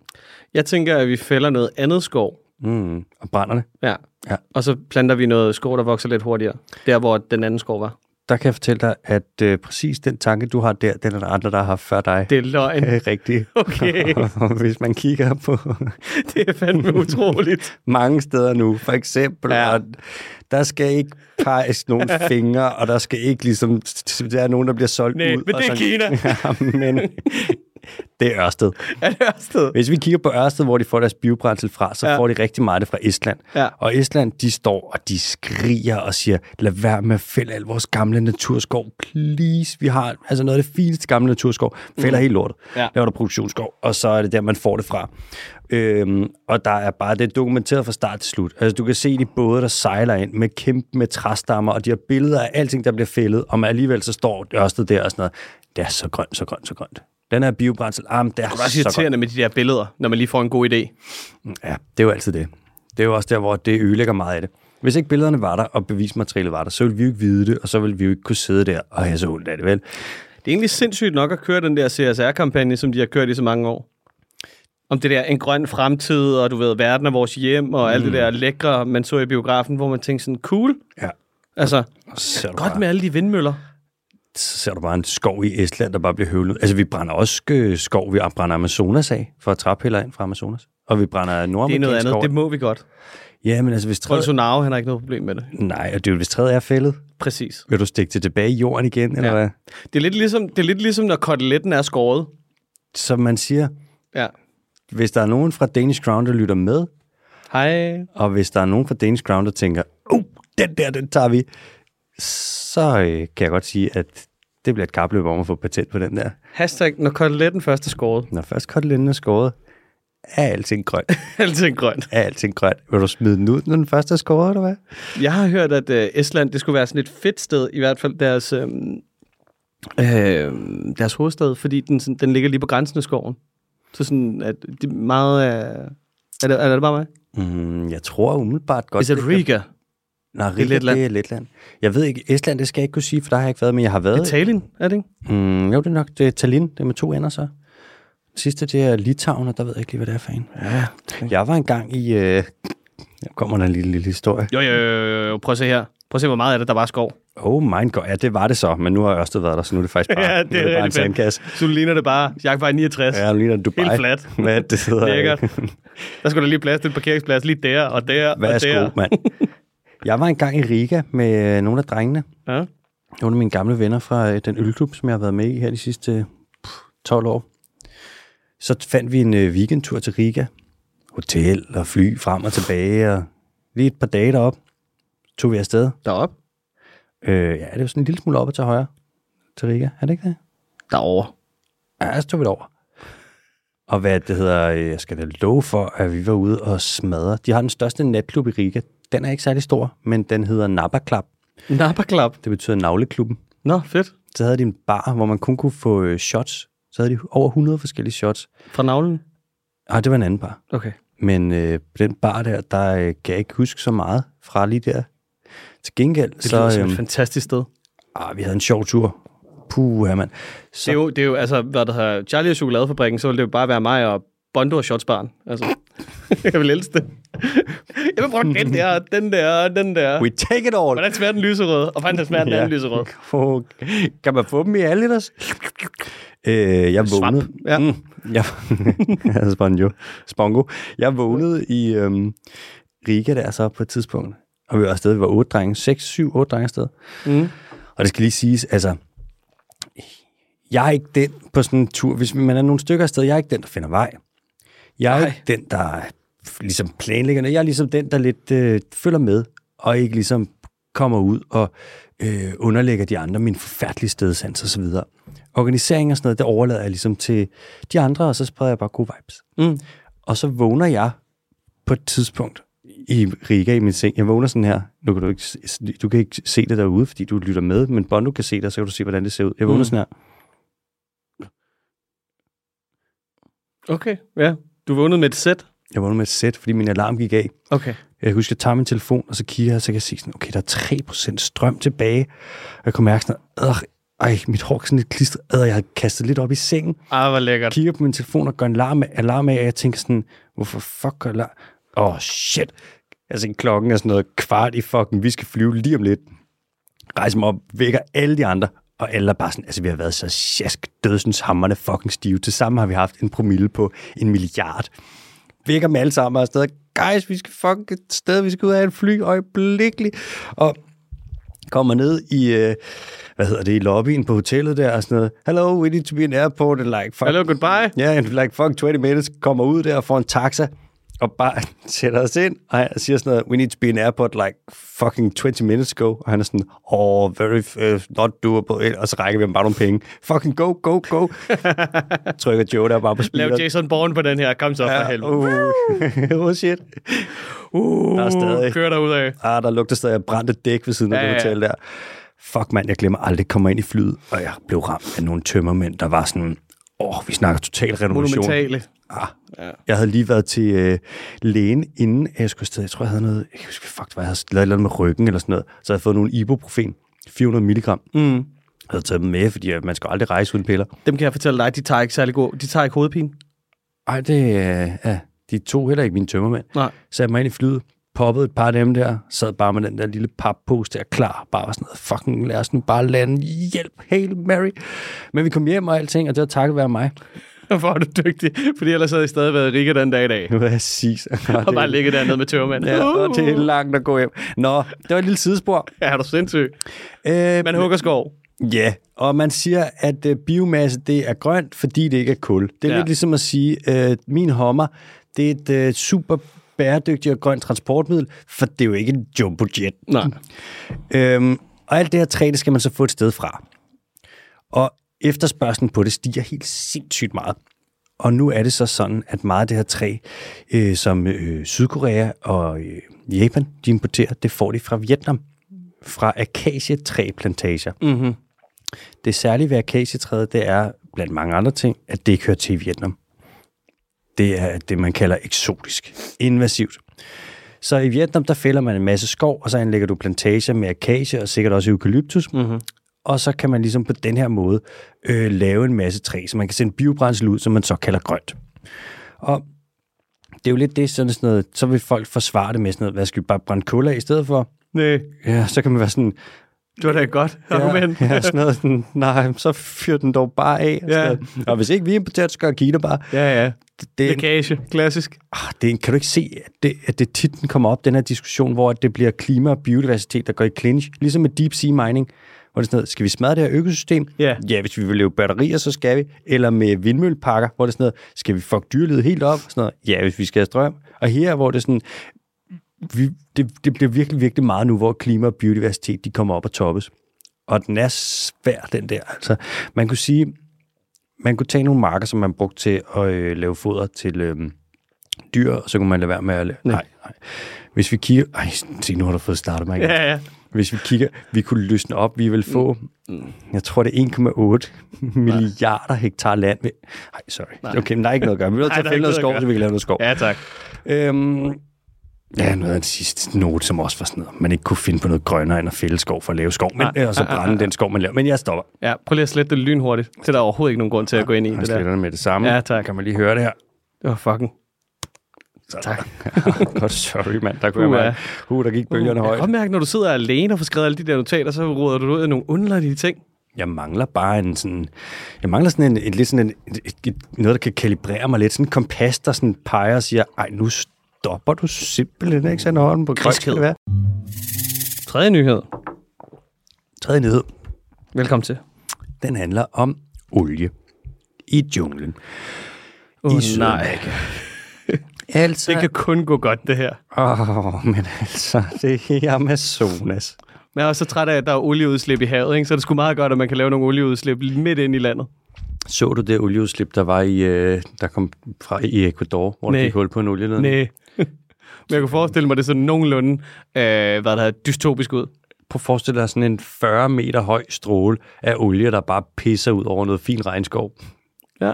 Jeg tænker, at vi fælder noget andet skov. Mm, og brænder det. Ja. Ja. Og så planter vi noget skov, der vokser lidt hurtigere. Der, hvor den anden skov var. Der kan jeg fortælle dig, at øh, præcis den tanke, du har der, den er der andre, der har haft før dig. Det er løgn. er rigtigt. Okay. Og hvis man kigger på Det er fandme utroligt. mange steder nu, for eksempel, Ja. og der skal ikke peges nogen fingre, og der skal ikke ligesom, der er nogen, der bliver solgt Nej, ud. men det er sådan- ja, men det er Ørsted. Er det Ørsted? Hvis vi kigger på Ørsted, hvor de får deres biobrændsel fra, så Ja. ja. får de rigtig meget det fra Estland. Ja. Og Estland, de står og de skriger og siger, lad være med at fælde al vores gamle naturskov, please. Vi har altså noget af det fineste gamle naturskov. Fælder mm. helt lortet. Ja. Laver der produktionsskov, og så er det der, man får det fra. Øhm, og der er bare det er dokumenteret fra start til slut. Altså, du kan se de både, der sejler ind med kæmpe med træstammer, og de har billeder af alting, der bliver fældet, og man alligevel så står Ørsted der og sådan noget. Det er så grønt, så grønt, så grønt. Den her biobrændsel, ah, men det er, Det er også irriterende med de der billeder, når man lige får en god idé. Ja, det er jo altid det. Det er jo også der, hvor det ødelægger meget af det. Hvis ikke billederne var der, og bevismaterialet var der, så ville vi jo ikke vide det, og så ville vi jo ikke kunne sidde der og have så ondt af det, vel? Det er egentlig sindssygt nok at køre den der CSR-kampagne, som de har kørt i så mange år. Om det der en grøn fremtid, og du ved, verden er vores hjem, og mm. alt det der lækre, man så i biografen, hvor man tænkte sådan, cool. Ja. Altså, Så godt bare, med alle de vindmøller. Så ser du bare en skov i Estland, der bare bliver høvlet. Altså, vi brænder også øh, skov. Vi brænder Amazonas af, for at træpiller ind fra Amazonas. Og vi brænder Det er nordamerikansk noget andet. skov. Det må vi godt. Ja, men altså, hvis træet... Bolsonaro, han har ikke noget problem med det. Nej, og det er jo, hvis træet er fældet. Præcis. Vil du stikke det tilbage i jorden igen, eller Ja. hvad? Det er lidt ligesom, det er lidt ligesom når koteletten er skåret. Som man siger, Ja. hvis der er nogen fra Danish Crown, der lytter med, Hej. og hvis der er nogen fra Danish Crown, der tænker, oh, den der, den tager vi, så øh, kan jeg godt sige, at det bliver et kapløb om at få patent på den der. Hashtag, når koteletten først er skåret. Når først koteletten er skåret, er alting grønt. Alting grønt. Er alting grønt. Vil du smide den ud, når den første er skåret, eller hvad? Jeg har hørt, at øh, Estland, det skulle være sådan et fedt sted, i hvert fald deres, øh, øh, deres hovedstad, fordi den, sådan, den ligger lige på grænsen af skoven. Så sådan, at det er meget... Øh, er, det, er det bare mig? Mm, jeg tror umiddelbart godt... Is it det kan- Riga? Nej, Det er Letland. det er Letland. Jeg ved ikke, Estland, det skal jeg ikke kunne sige, for der har jeg ikke været, men jeg har været... Italien, er det ikke? Mm, jo, det er nok det er Tallinn, det er med to ender så. Sidste, det er Litauen, og der ved jeg ikke lige, hvad det er for en. Ja. Jeg var engang i... Øh, der kommer der en lille, lille historie. Jo, jo, jo, jo, prøv at se her. Prøv at se, hvor meget af det, der var skov. Oh my god, ja, det var det så, men nu har jeg også været der, så nu er det faktisk bare, Ja, det er det bare en sandkasse. Så ligner det bare Jagtvej 69. Ja, nu ligner det Dubai. Helt flat. Hvad det hedder? Lækkert. Der skulle der lige plads til en parkeringsplads lige der og der og Værsgo, der. mand. Jeg var engang i Riga med øh, nogle af drengene. Ja. Nogle af mine gamle venner fra øh, den ølklub, som jeg har været med i her de sidste pff, 12 år. Så fandt vi en øh, weekendtur til Riga. Hotel og fly frem og tilbage, og lige et par dage derop tog vi afsted. Derop. Øh, ja, det jo sådan en lille smule op og til højre til Riga, er det ikke det? Derovre. Ja, så tog vi det over. Og hvad det hedder, jeg skal da love for, at vi var ude og smadre. De har den største natklub i Riga. Den er ikke særlig stor, men den hedder Napa Club. Napperklap. Det betyder navleklubben. Nå, fedt. Så havde de en bar, hvor man kun kunne få øh, shots. Så havde de over 100 forskellige shots. Fra navlen? Ah, det var en anden bar. Okay. Men øh, den bar der, der øh, kan jeg ikke huske så meget fra lige der. Til gengæld, Det så som øh, et fantastisk sted. ah, vi havde en sjov tur. Puh, her mand. Det Så, er, jo, det er jo, altså, hvad der hedder, Charlie og chokoladefabrikken, så ville det jo bare være mig og Bondo og Shotsbaren. Altså, jeg vil elske det. jeg vil bruge den der, den der, den der. we take it all. Hvordan smager den lyserød? Og hvordan smager den anden lyserød? Kan man få dem i alle liters? Øh, jeg Svamp, vågnede... ja. Mm, jeg, ja, spongo. Spongo. Jeg vågnede i øhm, Riga der så på et tidspunkt. Og vi var afsted, vi var otte drenge. Seks, syv, otte drenge afsted. Mm. Og det skal lige siges, altså... Jeg er ikke den på sådan en tur. Hvis man er nogle stykker afsted, jeg er ikke den, der finder vej. Jeg er Nej. ikke den, der ligesom planlægger. Jeg er ligesom den, der lidt øh, følger med, og ikke ligesom kommer ud og øh, underlægger de andre min forfærdelige stedsans og så videre. Organisering og sådan noget, det overlader jeg ligesom til de andre, og så spreder jeg bare gode vibes. Mm. Og så vågner jeg på et tidspunkt i Riga i min seng. Jeg vågner sådan her. Nu kan du ikke, du kan ikke se det derude, fordi du lytter med, men Bondo kan se det, så kan du se, hvordan det ser ud. Jeg vågner mm. sådan her. Okay, ja. Du vågnede med et sæt? Jeg vågner med et sæt, fordi min alarm gik af. Okay. Jeg kan huske, at jeg tager min telefon, og så kigger jeg, så kan jeg se sådan, okay, der er 3% strøm tilbage. Og jeg kan mærke sådan, ej, mit hår er sådan lidt klistret. Jeg har kastet lidt op i sengen. Ah, hvor lækkert. kigger på min telefon og gør en alarm, alarm af, og jeg tænker sådan, hvorfor fuck gør alarm? Åh, oh, shit. Altså, klokken er sådan noget kvart i fucking, vi skal flyve lige om lidt. Rejser mig op, vækker alle de andre, og alle er bare sådan, altså vi har været så sjask dødsens hammerne fucking stive. Til sammen har vi haft en promille på en milliard. Vækker dem alle sammen og afsted. Guys, vi skal fucking et sted, vi skal ud af et fly øjeblikkeligt. Og kommer ned i, øh, hvad hedder det, i lobbyen på hotellet der og sådan noget. Hello, we need to be in airport. And like, fuck, Hello, goodbye. Ja, yeah, like fuck 20 minutes, kommer ud der og får en taxa, og bare sætter os ind, og han siger sådan noget, we need to be in airport like fucking 20 minutes ago, og han er sådan, oh, very uh, not doable, og så rækker vi ham bare nogle penge. Fucking go, go, go. Trykker Joe der bare på Lav speederen. Jason Bourne på den her. Kom så for helvede. uh, oh shit. Uh, Der er stadig- Kører derud af. Ah, der lugter stadig af brændte dæk ved siden af Ja, det ja. hotel der. Fuck mand, jeg glemmer aldrig at komme ind i flyet, og jeg blev ramt af nogle tømmermænd, der var sådan, åh, vi snakker total renovation. Monumentale. Ah, Ja. Jeg havde lige været til øh, lægen, inden jeg skulle afsted. Jeg tror, jeg havde noget... Jeg kan huske, fuck, hvad jeg havde lavet et eller andet med ryggen eller sådan noget. Så havde jeg fået nogle ibuprofen, 400 milligram. Mm. havde taget dem med, fordi øh, man skal aldrig rejse uden piller. Dem kan jeg fortælle dig, de tager ikke særlig god. De tager ikke hovedpine. Ej, det øh, ja, de tog heller ikke mine tømmermænd. Nej. Satte mig ind i flyet, poppede et par af dem der, sad bare med den der lille pappose der klar, bare var sådan noget, fucking lad os nu bare lande, hjælp, Hail Mary. Men vi kom hjem og alting, og det var takket være mig. Hvor er du dygtig. Fordi ellers havde jeg stadig været Rikke den dag i dag. Præcis. Og Og bare ligget dernede med tørmand. Ja, og det er langt at gå hjem. Nå, det var et lille sidespor. Ja, er du sindssyg. Øh, Man hugger skov. Ja, og man siger, at øh, biomasse det er grønt, fordi det ikke er kul. Det er Ja. ja. lidt ligesom at sige, øh, min Hummer, det er et øh, super bæredygtigt og grønt transportmiddel, for det er jo ikke en jumbo-jet. Nej. Øhm, og alt det her træ, det skal man så få et sted fra. Og efterspørgselen på det stiger helt sindssygt meget. Og nu er det så sådan, at meget af det her træ, øh, som øh, Sydkorea og øh, Japan, de importerer, det får de fra Vietnam. Fra akacietræplantager. Mm-hmm. Det særlige ved akacietræet, det er, blandt mange andre ting, at det ikke hører til i Vietnam. Det er det, man kalder eksotisk, invasivt. Så i Vietnam, der fælder man en masse skov, og så anlægger du plantager med akacie og sikkert også eukalyptus. Mm-hmm. Og så kan man ligesom på den her måde øh, lave en masse træ, så man kan sende biobrændsel ud, som man så kalder grønt. Og det er jo lidt det, sådan noget, så vil folk forsvare det med sådan noget, hvad skal vi bare brænde kul af i stedet for? Nej, Ja, så kan man være sådan, det var da et godt argument. Ja, ja sådan noget, sådan, nej, så fyr den dog bare af. Og, Ja. ja. og hvis ikke vi importerer, så gør Kina bare. ja, ja. Det, er, Lækage, klassisk. ah, det er, kan du ikke se, at det, at det tit den kommer op, den her diskussion, hvor det bliver klima og biodiversitet, der går i clinch, ligesom med deep sea mining, hvor det er sådan noget, skal vi smadre det her økosystem? Ja. Ja, hvis vi vil lave batterier, så skal vi. Eller med vindmølleparker, hvor det er sådan noget, skal vi fuck dyrelivet helt op? Sådan noget, ja, hvis vi skal have strøm. Og her, hvor det er sådan, vi, det, det bliver virkelig, virkelig meget nu, hvor klima og biodiversitet, de kommer op og toppes. Og den er svær, den der. Altså, man kunne sige, man kunne tage nogle marker, som man brugte til at øh, lave foder til øh, dyr, og så kunne man lade være med at lave... Nej, nej. Hvis vi kigger... Ej, se, nu har du fået startet mig igen. Ja, ja. Hvis vi kigger, vi kunne løsne op, vi vil få, jeg tror det er 1,8 milliarder hektar land. Nej, sorry. Okay, men der er ikke noget at gøre. Vi er nødt til Nej, at fælde noget skov, så vi kan lave noget skov. Ja, tak. Øhm, ja, noget af den sidste note, som også var sådan noget. Man ikke kunne finde på noget grønnere end at fælde skov for at lave skov, men, Ah, og så ah, ah, brænde den skov, man laver. Men jeg stopper. Ja, prøv lige at slette det lynhurtigt. Det er der overhovedet ikke nogen grund til at gå ind i. Jeg Det der. det med det samme. Ja, tak. Kan man lige høre det her? Det var fucking... Så, Tak. Godt, sorry, mand. Der kunne Uh, jeg mærke, uh, der gik bølgerne Jeg kan højt. godt mærke, når du sidder alene og får skrevet alle de der notater, så råder du ud af nogle underlige ting. Jeg mangler bare en sådan... Jeg mangler sådan en, en lidt sådan en, et, et, noget, der kan kalibrere mig lidt. Sådan en kompas, der sådan peger og siger, ej, nu stopper du simpelthen ikke sådan hånden på det være. Tredje nyhed. Tredje nyhed, Velkommen til. den handler om olie i junglen. Åh, I nej. Sydamerika. Altså, Det kan kun gå godt, det her. åh, men altså, det er Amazonas. Men jeg er også så træt af, at der er olieudslip i havet, ikke? så det skulle meget godt, at man kan lave nogle olieudslip midt ind i landet. Så du det olieudslip, der var i, øh, der kom fra i Ecuador, hvor Nej. der gik hul på en olieledning? Nej. Men jeg kunne forestille mig, det sådan nogenlunde, øh, hvad der er dystopisk ud. Prøv at forestille dig sådan en 40 meter høj stråle af olie, der bare pisser ud over noget fin regnskov. Ja.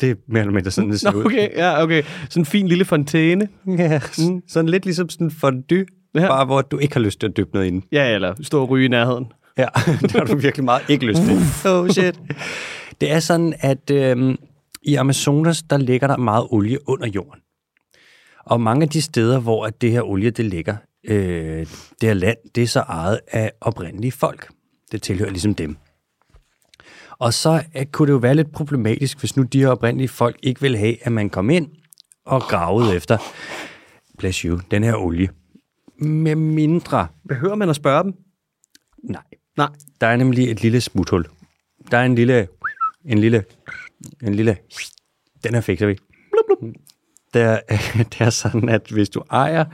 Det er mere eller mindre sådan, det ser Nå, ud. okay, ja, okay. Sådan en fin lille fontæne. Ja, mm. sådan lidt ligesom sådan en fondue, Ja. bare hvor du ikke har lyst til at dyppe noget ind. Ja, eller stå og ryge i nærheden. Ja, det har du virkelig meget ikke lyst til. Oh shit. Det er sådan, at øhm, i Amazonas, der ligger der meget olie under jorden. Og mange af de steder, hvor at det her olie, det ligger, øh, det her land, det er så ejet af oprindelige folk. Det tilhører ligesom dem. Og så øh, kunne det jo være lidt problematisk, hvis nu de her oprindelige folk ikke vil have, at man kom ind og gravede efter, bless you, den her olie. Med mindre, Behøver man at spørge dem? nej, Nej. der er nemlig et lille smuthul. Der er en lille, en lille, en lille, den her fikser vi. Det, er, det er sådan, at hvis du ejer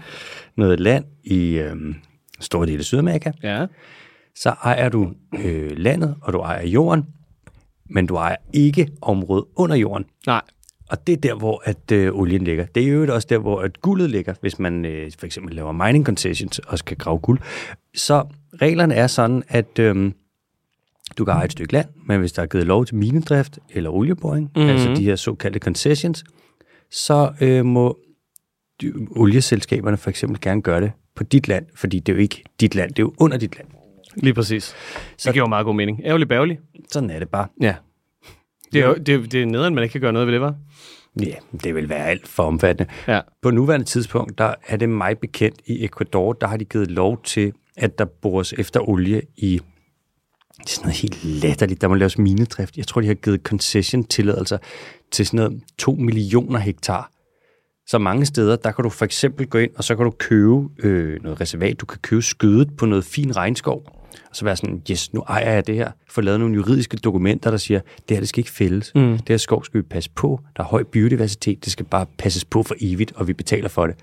noget land i øhm, store dele af Sydamerika, Ja. så ejer du øh, landet, og du ejer jorden, men du ejer ikke området under jorden. Nej. Og det er der, hvor at, øh, olien ligger. Det er jo også der, hvor at guldet ligger, hvis man øh, for eksempel laver mining concessions og skal grave guld. Så reglerne er sådan, at øh, du kan eje et stykke land, men hvis der er givet lov til minedrift eller olieboring, mm-hmm. altså de her såkaldte concessions, så øh, må olieselskaberne for eksempel gerne gøre det på dit land, fordi det er jo ikke dit land, det er jo under dit land. Lige præcis. Så det giver jo meget god mening. Ærgerlig bærgerlig. Sådan er det bare. Ja. Det er, jo, det, er- det er nederen, man ikke kan gøre noget ved det, var. Ja, det vil være alt for omfattende. Ja. På nuværende tidspunkt, der er det mig bekendt i Ecuador, der har de givet lov til, at der bores efter olie i det er sådan noget helt latterligt. Der må laves minedrift. Jeg tror, de har givet concession-tilladelser til sådan noget 2 millioner hektar. Så mange steder, der kan du for eksempel gå ind, og så kan du købe øh, noget reservat. Du kan købe skødet på noget fin regnskov. Og så være sådan, yes, nu ejer jeg det her. Få lavet nogle juridiske dokumenter, der siger, det her, det skal ikke fældes. Mm. Det her skov skal vi passe på. Der er høj biodiversitet. Det skal bare passes på for evigt, og vi betaler for det.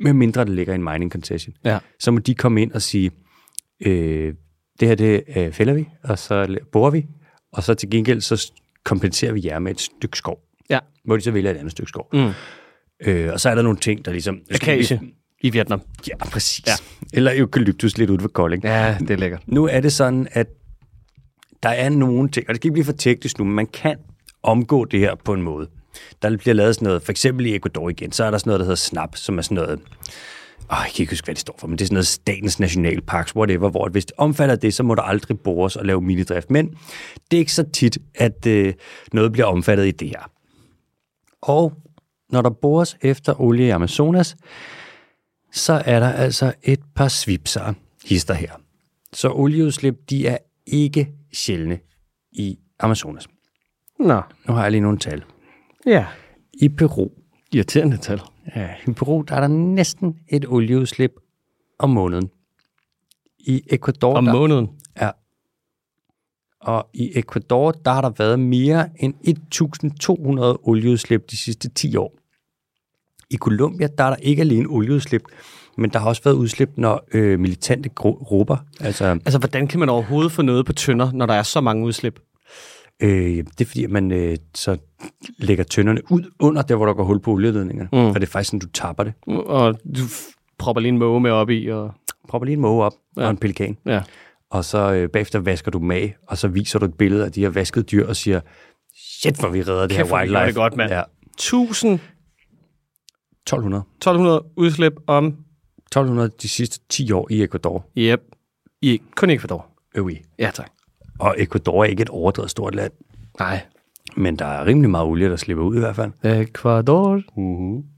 Med mindre det ligger i en mining concession. Ja. Så må de komme ind og sige, øh, det her, det øh, fælder vi, og så borer vi, og så til gengæld, så kompenserer vi jer med et stykke skov. Ja. Hvor de så vælger et andet stykke skov. Mm. Øh, og så er der nogle ting, der ligesom... Akacie i Vietnam. Ja, præcis. Ja. Eller eukalyptus lidt ude ved Kolding. Ja, det er lækkert. Nu er det sådan, at der er nogle ting, og det skal ikke blive for teknisk nu, men man kan omgå det her på en måde. Der bliver lavet sådan noget, for eksempel i Ecuador igen, så er der sådan noget, der hedder SNAP, som er sådan noget, åh, jeg kan ikke huske, hvad det står for, men det er sådan noget statens nationalparks, whatever, hvor hvis det omfatter det, så må der aldrig bores og lave minidrift. Men det er ikke så tit, at øh, noget bliver omfattet i det her. Og når der bores efter olie i Amazonas, så er der altså et par svipser hister her. Så olieudslip, de er ikke sjældne i Amazonas. Nå, Nu har jeg lige nogle tal. ja. I Peru, Irriterende tal. I Peru der er der næsten et olieudslip om måneden. I Ecuador, Om der, måneden. ja, og i Ecuador, der har der været mere end 1.200 olieudslip de sidste 10 år. I Colombia, der er der ikke alene olieudslip, men der har også været udslip, når øh, militante gru- grupper, altså Altså, hvordan kan man overhovedet få noget på tønder, når der er så mange udslip? Øh, det er fordi, at man øh, så lægger tønderne ud under der, hvor der går hul på olieledningerne. Mm. Og det er faktisk sådan, du tapper det. Og du propper lige en måge med op i, og... Propper lige en måge op ja. Og en pelikan. Ja. Og så øh, bagefter vasker du dem af, og så viser du et billede af de her vaskede dyr og siger, shit, hvor vi redder det Kæft, her wildlife. det godt, mand. Ja, 1000, 1200. 1200 udslip om... 1200 de sidste 10 år i Ecuador. Yep. I, kun Ecuador. Øh, Ja, tak. Og Ecuador er ikke et overdrevet stort land, Nej. men der er rimelig meget olie, der slipper ud i hvert fald. Ecuador. Uh-huh.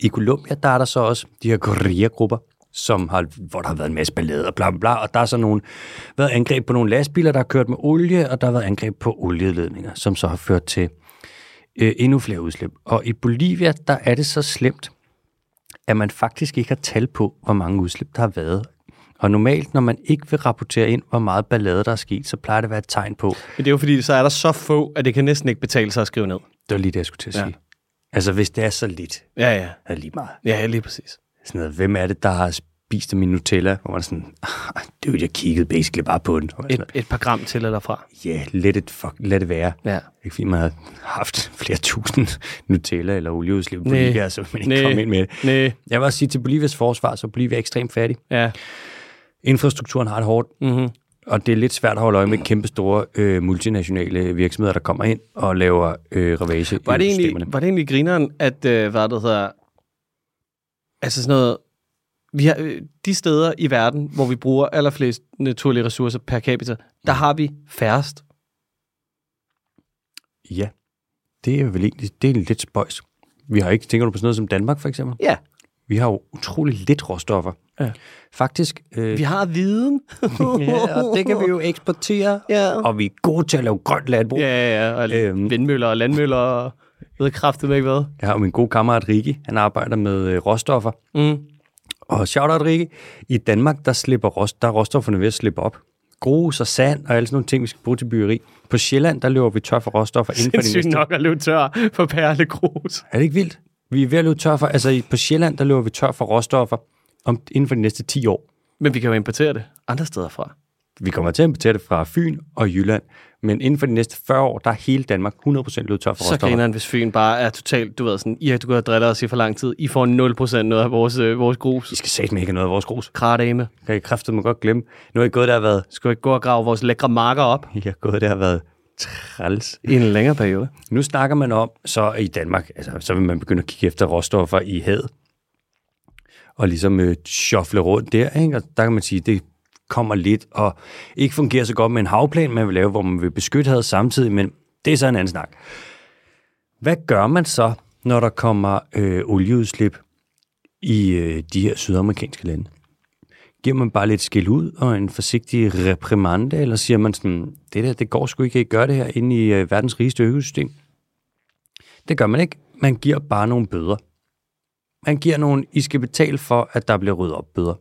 I Colombia, der er der så også de her guerilla-grupper, som har, hvor der har været en masse ballade og bla bla bla, og der er så nogle, været angreb på nogle lastbiler, der har kørt med olie, og der har været angreb på olieledninger, som så har ført til øh, endnu flere udslip. Og i Bolivia, der er det så slemt, at man faktisk ikke har tal på, hvor mange udslip der har været. Og normalt, når man ikke vil rapportere ind, hvor meget ballade der er sket, så plejer det at være et tegn på, Men det er jo fordi, så er der så få, at det kan næsten ikke betale sig at skrive ned. det var lige det, jeg skulle til at Ja. sige. Altså, hvis det er så lidt, Ja, ja. er det lige meget. Ja, lige præcis. sådan noget, hvem er det, der har spist af min Nutella? Hvor man er sådan, "Ah, dude, jeg kiggede basically bare på den. Et, et par gram til eller fra. Ja, yeah, let it, fuck, let it være. Ja. Ikke fordi man har haft flere tusind Nutella eller olieudslip på Næ. Bolivia, så man ikke Næ. komme ind med det. Nej. Jeg vil også sige til Bolivias forsvar, så Bolivia er ekstremt fattig. Ja. Infrastrukturen har det hårdt, Mm-hmm. og det er lidt svært at holde øje med kæmpe store øh, multinationale virksomheder, der kommer ind og laver øh, ravage Var i det, egentlig, systemerne. var det egentlig grineren, at, øh, hvad det hedder, altså sådan noget, vi har, øh, de steder i verden, hvor vi bruger allerflest naturlige ressourcer per capita, der har vi færrest. Ja, det er vel egentlig det er lidt spøjs. Vi har ikke, tænker du på sådan noget som Danmark for eksempel? Ja. Vi har jo utrolig lidt råstoffer. Ja. Faktisk. Øh, Vi har viden. ja, og det kan vi jo eksportere. Ja. Og vi er gode til at lave grønt landbrug. Ja, ja, ja. Og Øhm. vindmøller og landmøller og ved kraftet med ikke hvad. Jeg har jo min gode kammerat Rigi. Han arbejder med øh, råstoffer. Mm. Og shout out Rigi. I Danmark, der, slipper råst, der er råstofferne ved at slippe op. Grus og sand og alle sådan nogle ting, vi skal bruge til byggeri. På Sjælland, der løber vi tør for råstoffer inden for de Sindssygt næste... nok at løbe tør for perlegrus. Er det ikke vildt? Vi er ved at løbe tør for... Altså, i- på Sjælland, der løber vi tør for råstoffer om, inden for de næste 10 år. Men vi kan jo importere det andre steder fra. Vi kommer til at importere det fra Fyn og Jylland, men inden for de næste 40 år, der er hele Danmark 100% løbet tør for Så griner han, hvis Fyn bare er totalt, du ved sådan, I har du og drillet os i for lang tid. I får 0% noget af vores, øh, vores grus. I skal satme ikke have noget af vores grus. Kradame. Kan I kræftet mig godt glemme. Nu er I gået der har været... Skal vi ikke gå og grave vores lækre marker op I har gået der har været træls. i en længere periode? Nu snakker man om, så i Danmark, altså, så vil man begynde at kigge efter råstoffer i havet. Og ligesom øh, shuffle rundt der, ikke? Og der kan man sige, det kommer lidt, og ikke fungerer så godt med en havplan, man vil lave, hvor man vil beskytte havet samtidig, men det er så en anden snak. Hvad gør man så, når der kommer øh, olieudslip i øh, de her sydamerikanske lande? Giver man bare lidt skæld ud og en forsigtig reprimande, eller siger man sådan, det der, det går sgu ikke, at gøre det her inde i øh, verdens rigeste økosystem? Det gør man ikke. Man giver bare nogle bøder. Man giver nogle, I skal betale for, at der bliver ryddet op bøder.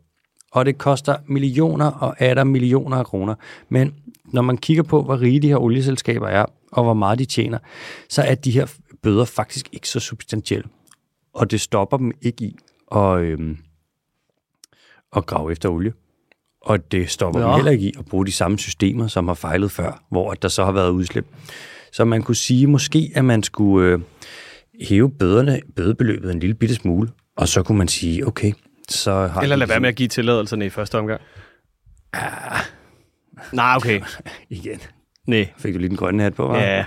Og det koster millioner og er der millioner af kroner. Men når man kigger på, hvor rige de her olieselskaber er, og hvor meget de tjener, så er de her bøder faktisk ikke så substantielle. Og det stopper dem ikke i at, øhm, at grave efter olie. Og det stopper Nå. dem heller ikke i at bruge de samme systemer, som har fejlet før, hvor der så har været udslip. Så man kunne sige måske, at man skulle øh, hæve bøderne, bødebeløbet en lille bitte smule, og så kunne man sige, okay, så har Eller lad være med at give tilladelserne i første omgang. Ah. Nej, okay. Igen. Nej. Fik du lige den grønne hat på, hva'? Ja.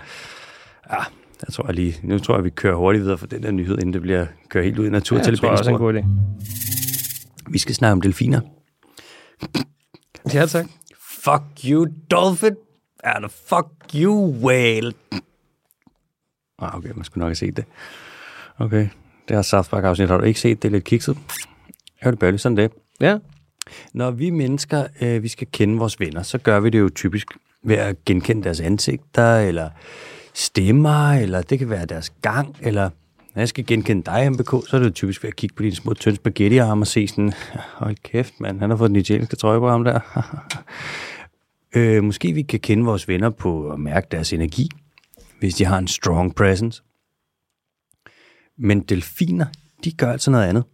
ja. Jeg tror jeg lige, nu tror jeg, vi kører hurtigt videre for den der nyhed, inden det bliver kørt helt ud i natur Ja, det tror jeg også er en god idé. Vi skal snakke om delfiner. Ja, tak. Fuck you, dolphin. And fuck you, whale. Ah, okay, man skulle nok have set det. Okay, det har South Park afsnit. Har du ikke set det? Er lidt kikset. Det bør sådan det. Ja. Når vi mennesker, øh, vi skal kende vores venner, så gør vi det jo typisk ved at genkende deres ansigter, eller stemmer, eller det kan være deres gang, eller når jeg skal genkende dig, MBK, så er det jo typisk ved at kigge på dine små tynde spaghettiarme og se sådan, hold kæft, mand, han har fået den italienske trøje på ham der. øh, måske vi kan kende vores venner på at mærke deres energi, hvis de har en strong presence. Men delfiner, de gør altså noget andet.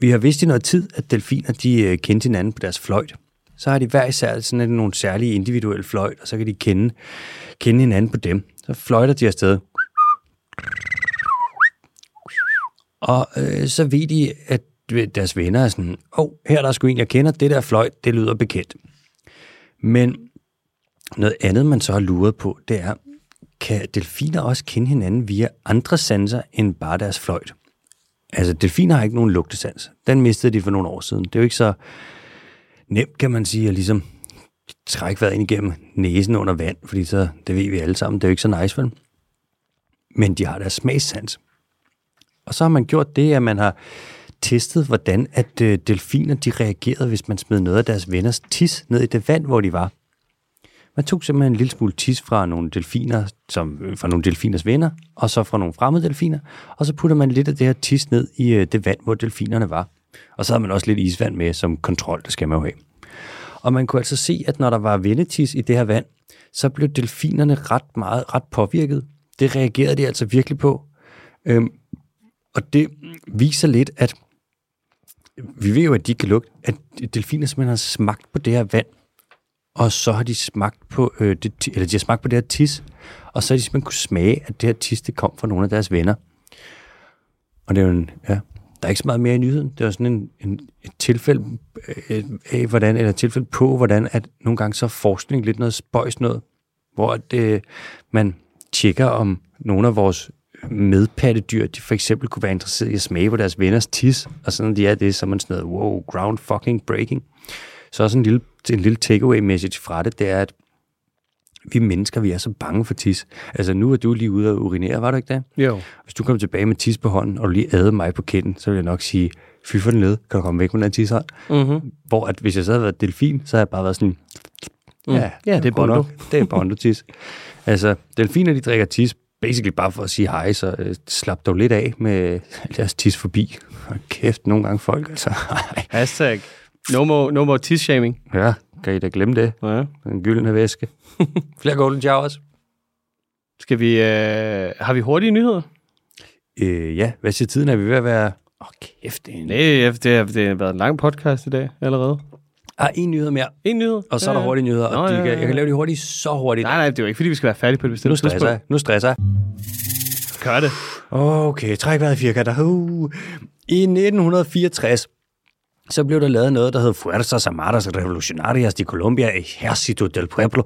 Vi har vidst i noget tid, at delfiner de øh, kendte hinanden på deres fløjt. Så har de hver især sådan en- nogle særlige individuelle fløjt, og så kan de kende, kende hinanden på dem. Så fløjter de afsted. Og øh, så ved de, at deres venner er sådan, åh, oh, her er der sgu en, jeg kender, det der fløjt, det lyder bekendt. Men noget andet, man så har luret på, det er, kan delfiner også kende hinanden via andre sanser end bare deres fløjt? Altså, delfiner har ikke nogen lugtesans. Den mistede de for nogle år siden. Det er jo ikke så nemt, kan man sige, at ligesom trække vejret ind igennem næsen under vand, fordi så, det ved vi alle sammen, det er jo ikke så nice, vel? Men de har deres smagssans. Og så har man gjort det, at man har testet, hvordan at øh, delfiner de reagerede, hvis man smed noget af deres venners tis ned i det vand, hvor de var. Man tog simpelthen en lille smule tis fra nogle delfiner, som, øh, fra nogle delfiners venner, og så fra nogle fremmede delfiner, og så putter man lidt af det her tis ned i øh, det vand, hvor delfinerne var. Og så havde man også lidt isvand med som kontrol, det skal man jo have. Og man kunne altså se, at når der var vendetis i det her vand, så blev delfinerne ret meget ret påvirket. Det reagerede de altså virkelig på. Øhm, og det viser lidt, at vi ved jo, at de kan lugte, at delfiner simpelthen har smagt på det her vand, og så har de smagt på, øh, det, eller de har smagt på det her tis, og så har de simpelthen kunne smage, at det her tis, det kom fra nogle af deres venner. Og det er jo en, ja, der er ikke så meget mere i nyheden. Det er sådan en, en, et tilfælde øh, af, hvordan, eller et tilfælde på, hvordan at nogle gange så er forskning lidt noget spøjs noget, hvor det, øh, man tjekker, om nogle af vores medpattedyr, de for eksempel kunne være interesseret i at smage på deres venners tis, og sådan de er det, så er man sådan noget, wow, ground fucking breaking. Så også en lille, en lille takeaway message fra det, det er, at vi mennesker, vi er så bange for tis. Altså nu er du lige ude og urinere, var du ikke det? Jo. Hvis du kommer tilbage med tis på hånden, og du lige adede mig på kinden, så vil jeg nok sige, fy for den led, kan du komme væk med den tis her? Mm-hmm. Hvor at hvis jeg så havde været delfin, så havde jeg bare været sådan, Mm. Ja, det er Bondo. nok. Det er bondo-tis. altså, delfiner, de drikker tis, basically bare for at sige hej, så øh, slap dog lidt af med deres tis forbi. Hold kæft, nogle gange folk, altså. Hashtag no more, no more tis-shaming. ja, kan I da glemme det? Ja. Den gyldne væske. Flere golden showers. Skal vi, øh, har vi hurtige nyheder? Øh, ja, hvad siger tiden? Er vi ved at være... Åh, oh, kæft, det er en... Nej, det har, det har været en lang podcast i dag allerede. Ah, en nyhed mere, En nyhed. og så er der hurtige nyheder. Nå, og de ja, kan, ja, jeg kan lave de hurtige så hurtigt. Nej, nej, det er jo ikke, fordi vi skal være færdige på det nu bestemte stresser jeg. Nu stresser jeg. Gør det. Okay, træk vejret i firkanter. Uh. I 1964, så blev der lavet noget, der hed Fuerzas Armadas Revolucionarias de Colombia Ejército del Pueblo.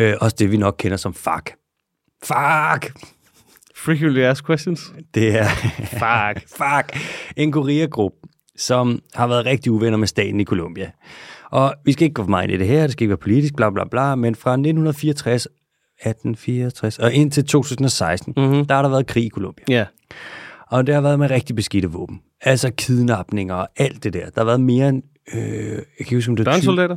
Øh, også det, vi nok kender som FARC. FARC! Frequently asked questions. Det er Fuck. FARC, en guerilla-gruppe, som har været rigtig uvenner med staten i Colombia. Og vi skal ikke gå for meget ind i det her, det skal ikke være politisk, bla bla bla, men fra 1964, 1864 og indtil 2016, mm-hmm. der har der været krig i Colombia. Ja. Og det har været med rigtig beskidte våben. Altså kidnapninger og alt det der. Der har været mere end... Øh, jeg kan ikke huske, om det er 20 Børnesoldater?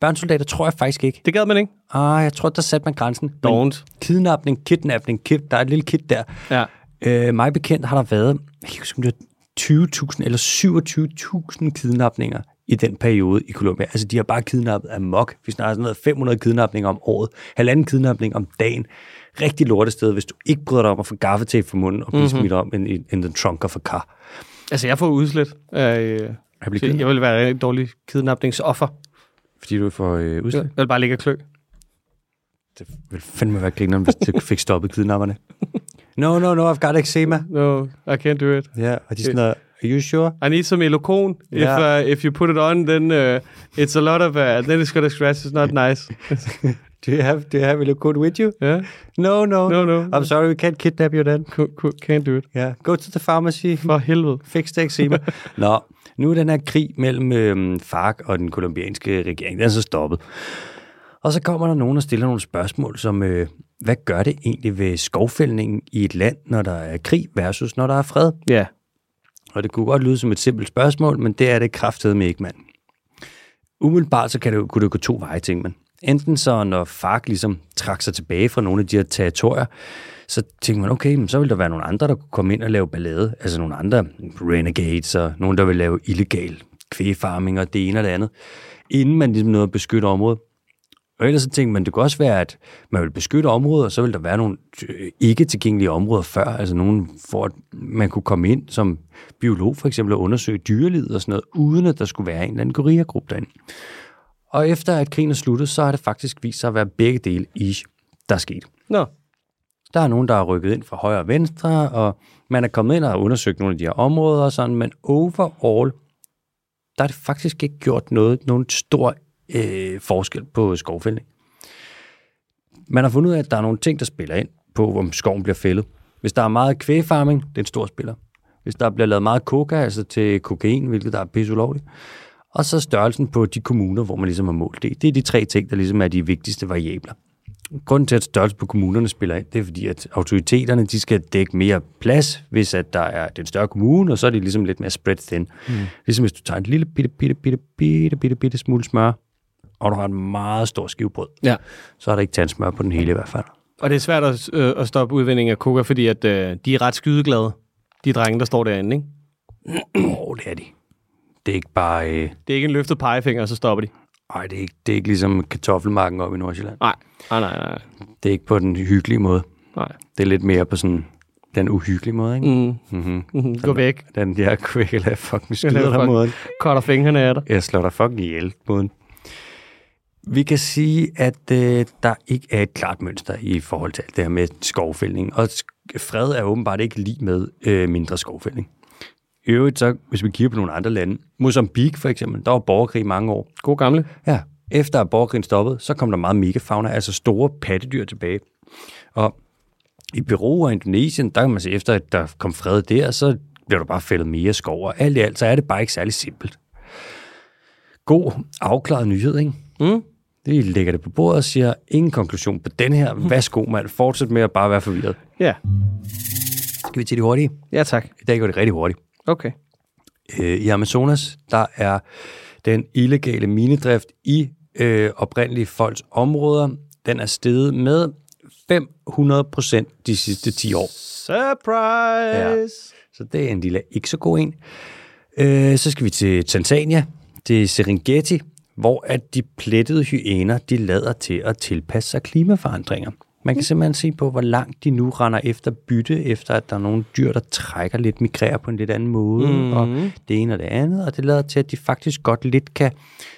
Børnesoldater tror jeg faktisk ikke. Det gad man ikke. Ah, jeg tror, der satte man grænsen. Don't. Kidnapning, kidnapning, kid, der er et lille kid der. Ja. Øh, mig bekendt har der været, jeg kan huske, om det er 20.000 eller 27.000 kidnapninger i den periode i Colombia. Altså, de har bare kidnappet af mok. Vi snakker sådan noget 500 kidnapninger om året. Halvanden kidnapning om dagen. Rigtig lortested, hvis du ikke bryder dig om at få gaffetape for munden og blive mm-hmm. smidt om in the trunk of a car. Altså, jeg får udslet. Øh, Jeg jeg vil være en dårlig kidnapningsoffer. fordi du får øh, udslag. Jeg vil bare ligge og klø. Det ville fandme være grineren, hvis du fik stoppet kidnapperne. No, no, no, I've got eczema. No, I can't do it. Ja, og de sådan noget, are you sure? I need some Elocon. Ja. If, uh, if you put it on, then uh, it's a lot of... Uh, then it's gonna scratch. It's not nice. Do you have, do you have a code with you? yeah. No, no. No, no. I'm sorry, we can't kidnap you then. Can't do it. Yeah, go to the pharmacy. For helvede. Fix det eczema. Nå, nu er den her krig mellem øhm, FARC og den kolumbianske regering, den er så stoppet. Og så kommer der nogen og stiller nogle spørgsmål, som, øh, hvad gør det egentlig ved skovfældningen i et land, når der er krig versus når der er fred? Ja. Og det kunne godt lyde som et simpelt spørgsmål, men det er det kraftedeme ikke, mand. Umiddelbart så kan det, kunne det gå to veje, ting, man. Enten så, når FARC ligesom trak sig tilbage fra nogle af de her territorier, så tænkte man, okay, så vil der være nogle andre, der kunne komme ind og lave ballade. Altså nogle andre renegades og nogen, der vil lave illegal kvægfarming og det ene og det andet, inden man ligesom nåede at beskytte området. Og ellers så tænkte man, det kunne også være, at man vil beskytte områder, og så vil der være nogle øh, ikke tilgængelige områder før, altså nogen, hvor man kunne komme ind som biolog for eksempel og undersøge dyrelivet og sådan noget, uden at der skulle være en eller anden gorillagruppe derinde. Og efter at krigen er sluttet, så har det faktisk vist sig at være begge dele ish, der er sket. Nå. Der er nogen, der er rykket ind fra højre og venstre, og man er kommet ind og har undersøgt nogle af de her områder og sådan, men overall, der er det faktisk ikke gjort noget, nogen stor øh, forskel på skovfældning. Man har fundet ud af, at der er nogle ting, der spiller ind på, om skoven bliver fældet. Hvis der er meget kvægfarming, det er en stor spiller. Hvis der bliver lavet meget coca, altså til kokain, hvilket der er pisse ulovligt. Og så størrelsen på de kommuner, hvor man ligesom har målt det. Det er de tre ting, der ligesom er de vigtigste variabler. Grunden til, at størrelse på kommunerne spiller ind, det er fordi, at autoriteterne de skal dække mere plads, hvis at der er den større kommune, og så er de ligesom lidt mere spread thin. Mm. Ligesom hvis du tager en lille bitte, bitte, bitte, bitte, bitte, bitte smule smør, og du har en meget stor skivebrød, Ja. så er der ikke tandsmør på den hele i hvert fald. Og det er svært at, øh, at stoppe udvinding af coca, fordi at, øh, de er ret skydeglade, de drenge, der står derinde, ikke? Åh, oh, det er de. Det er ikke bare... Øh, Det er ikke en løftet pegefinger, og så stopper de. ej, det er, ikke, det er ikke ligesom kartoffelmarken op i Nordsjælland. Nej, nej, nej, nej. Det er ikke på den hyggelige måde. nej. Det er lidt mere på sådan den uhyggelige måde, ikke? Mm. Mm-hmm. Mm. Gå væk. Den der kvæl af fucking skyder dig måden. Cutter fingrene af dig. Jeg slår dig fucking ihjel måden. Vi kan sige, at øh, der ikke er et klart mønster i forhold til alt det her med skovfældning. Og fred er åbenbart ikke lige med øh, mindre skovfældning. Øvrigt, så, hvis vi kigger på nogle andre lande, Mozambique for eksempel, der var borgerkrig i mange år. God gamle. Ja, efter at borgerkrigen stoppede, så kom der meget megafauna, altså store pattedyr tilbage. Og i Peru og Indonesien, der kan man se, efter at der kom fred der, så bliver der bare fældet mere skov, og alt i alt, så er det bare ikke særlig simpelt. God, afklaret nyhed, ikke? Mm. Det lægger det på bordet og siger, ingen konklusion på den her. Værsgo, mand. Fortsæt med at bare være forvirret. Ja. Skal vi til de hurtige? Ja, tak. I dag går det rigtig hurtigt. Okay. Øh, I Amazonas, der er den illegale minedrift i øh, oprindelige folks områder, den er steget med 500 procent de sidste 10 år. Surprise! Så det er en lille ikke så god en. Øh, så skal vi til Tanzania, til Serengeti, hvor at de plettede hyæner, de lader til at tilpasse sig klimaforandringer. Man kan simpelthen se på, hvor langt de nu render efter bytte, efter at der er nogle dyr, der trækker lidt, migrerer på en lidt anden måde, mm. og det ene og det andet, og det lader til, at de faktisk godt lidt kan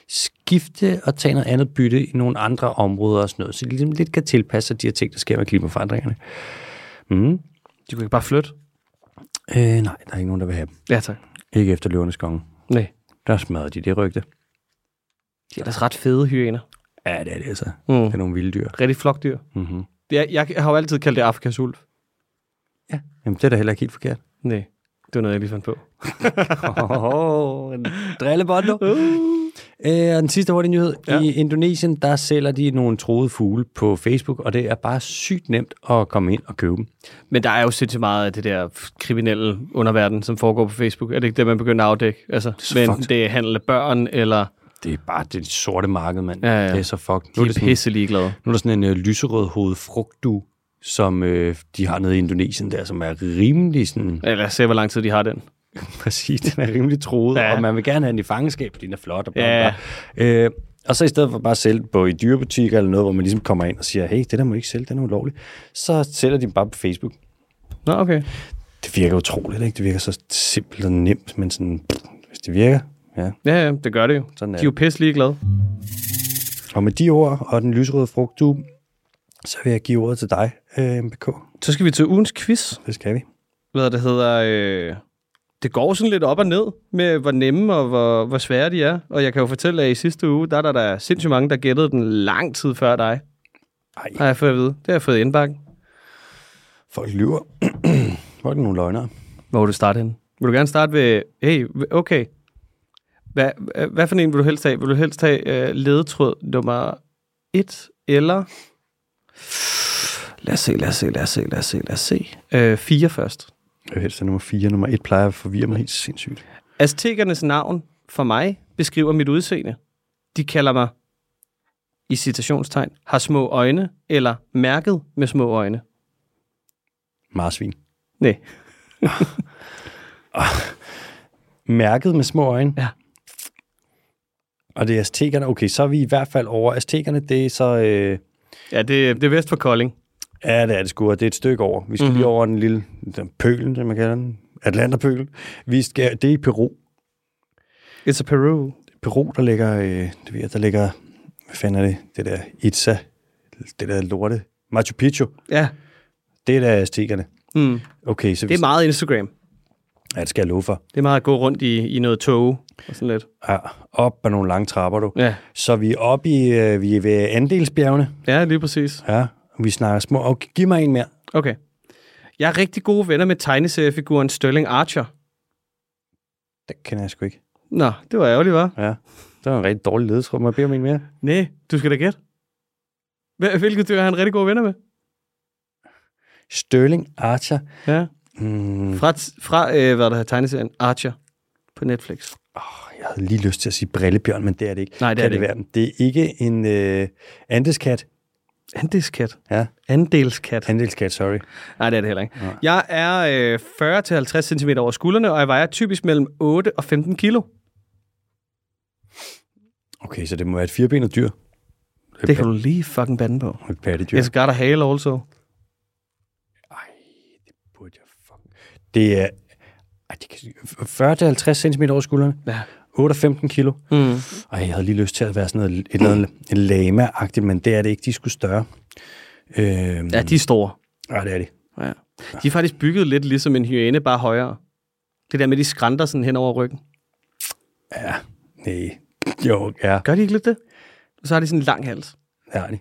skifte og tage noget andet bytte i nogle andre områder og sådan noget, så de ligesom lidt kan tilpasse sig de her ting, der sker med klimaforandringerne. Mm. De kunne ikke bare flytte. Øh, nej, der er ikke nogen, der vil have dem. Ja, tak. Ikke efter løvernes konge. Nej. Der smadrer de det rygte. De er ellers ret fede hyæner. Ja, det er det altså. Mm. Det er nogle vilde dyr. Rigtig flokdyr. Mm-hmm. Det er, jeg har jo altid kaldt det Afrikas ulv. Ja, jamen det er da heller ikke helt forkert. Nej, det var noget, jeg lige fandt på. Åh, oh, en drillebondo. Øh, og den sidste hurtige nyhed. Ja. I Indonesien, der sælger de nogle troede fugle på Facebook, og det er bare sygt nemt at komme ind og købe dem. Men der er jo sindssygt meget af det der kriminelle underverden, som foregår på Facebook. Er det ikke det, man begynder at afdække? Altså, så men det er handel af børn, eller Det er bare det sorte marked, mand. Ja, ja. Det er så fucked. de Nu er, er det sådan, pisse ligeglade. nu er der sådan en øh, lyserød hoved frugtdu, som øh, de har nede i Indonesien der, som er rimelig sådan... Eller se, hvor lang tid de har den. Præcis, den er rimelig troet, Ja. ja. og man vil gerne have den i fangenskab, fordi den er flot. Og, bla, Ja. bla. Øh, og så i stedet for bare at sælge på i dyrebutikker eller noget, hvor man ligesom kommer ind og siger, hey, det der må du ikke sælge, den er ulovlig, så sælger de bare på Facebook. Nå, okay. Det virker utroligt, ikke? Det virker så simpelt og nemt, men sådan, pff, hvis det virker, ja. Ja, ja, det gør det jo. Sådan er De er jo pisse ligeglade. Og med de ord og den lysrøde frugt, du, så vil jeg give ordet til dig, øh, MBK. Så skal vi til ugens quiz. Det skal vi. Hvad det hedder... Øh, det går sådan lidt op og ned med, hvor nemme og hvor, hvor svære de er. Og jeg kan jo fortælle, at i sidste uge, der er der, der er sindssygt mange, der gættede den lang tid før dig. Ej, Har jeg fået at vide. Det har jeg fået indbakken. folk lyver. folk er nogle løgnere. Hvor vil du starte hen? Vil du gerne starte ved... Hey, okay. Hvad, hvad for en vil du helst have? Vil du helst have uh, ledetråd nummer 1 eller... Lad os se, lad os se, lad os se, lad os se, lad os se. Uh, 4 først. Jeg vil helst have nummer 4. Nummer 1 plejer at forvirre mig helt sindssygt. Aztekernes navn for mig beskriver mit udseende. De kalder mig, i citationstegn, har små øjne, eller mærket med små øjne. Marsvin. Nej. Mærket med små øjne. Ja. Og det er aztekerne. Okay, så er vi i hvert fald over. Aztekerne, det er så... Øh, Ja, det, det er vest for Kolding. ja, det er det sgu, og det er et stykke over. Vi skal mm-hmm. lige over den lille den pølen, som man kalder den. Atlanterpølen. Vi skal, det er i Peru. It's a Peru. Peru, der ligger, øh, det ved der ligger, hvad fanden er det, det der Itza, det der lorte, Machu Picchu, Ja, det er der aztekerne. mm. Okay, så det er meget Instagram. Ja, det skal jeg love for. Det er meget at gå rundt i, i noget tog og sådan lidt. Ja, op ad nogle lange trapper, du. Ja, Så vi er oppe i, øh, vi er ved Andelsbjergene. ja lige præcis. Ja, og vi snakker små. Okay, giv mig en mere. Okay. Jeg er rigtig gode venner med tegneseriefiguren Sterling Archer. Det kender jeg sgu ikke. Nå, det var ærgerligt, var. Ja, det var en rigtig dårlig ledetråd. Må jeg bede om en mere? Nej, du skal da gætte. Hvil- Hvilket dyr er han rigtig gode venner med? Sterling Archer. Ja. Mm, Fra, fra øh, hvad der hedder tegneserien Archer på Netflix. åh, jeg havde lige lyst til at sige brillebjørn, men det er det ikke. Nej, det er det være. Det er ikke en øh, andeskat. Andelskat. Ja, Andelskat. andelskat, sorry. Nej, det er det heller ikke. Jeg er øh, 40-50 cm over skuldrene, og jeg vejer typisk mellem 8 og 15 kilo. Okay, så det må være et firbenet dyr. Det kan du lige fucking bande på. Et pattedyr. It's got a hale also. Ej, det burde jeg fucking... Det er... Ej, det kan... 40-50 cm over skuldrene. Ja. 8-15 kilo. Mm. Ej, jeg havde lige lyst til at være sådan noget, et eller andet en lama-agtigt, men det er det ikke. De skulle større. Øhm, Ja, de er store. Ja, det er de. Ja. De er faktisk bygget lidt ligesom en hyæne, bare højere. Det der med, de skrænter sådan hen over ryggen. Ja, nej. Jo, ja, Gør de ikke lidt det? Så har de sådan en lang hals. det er de.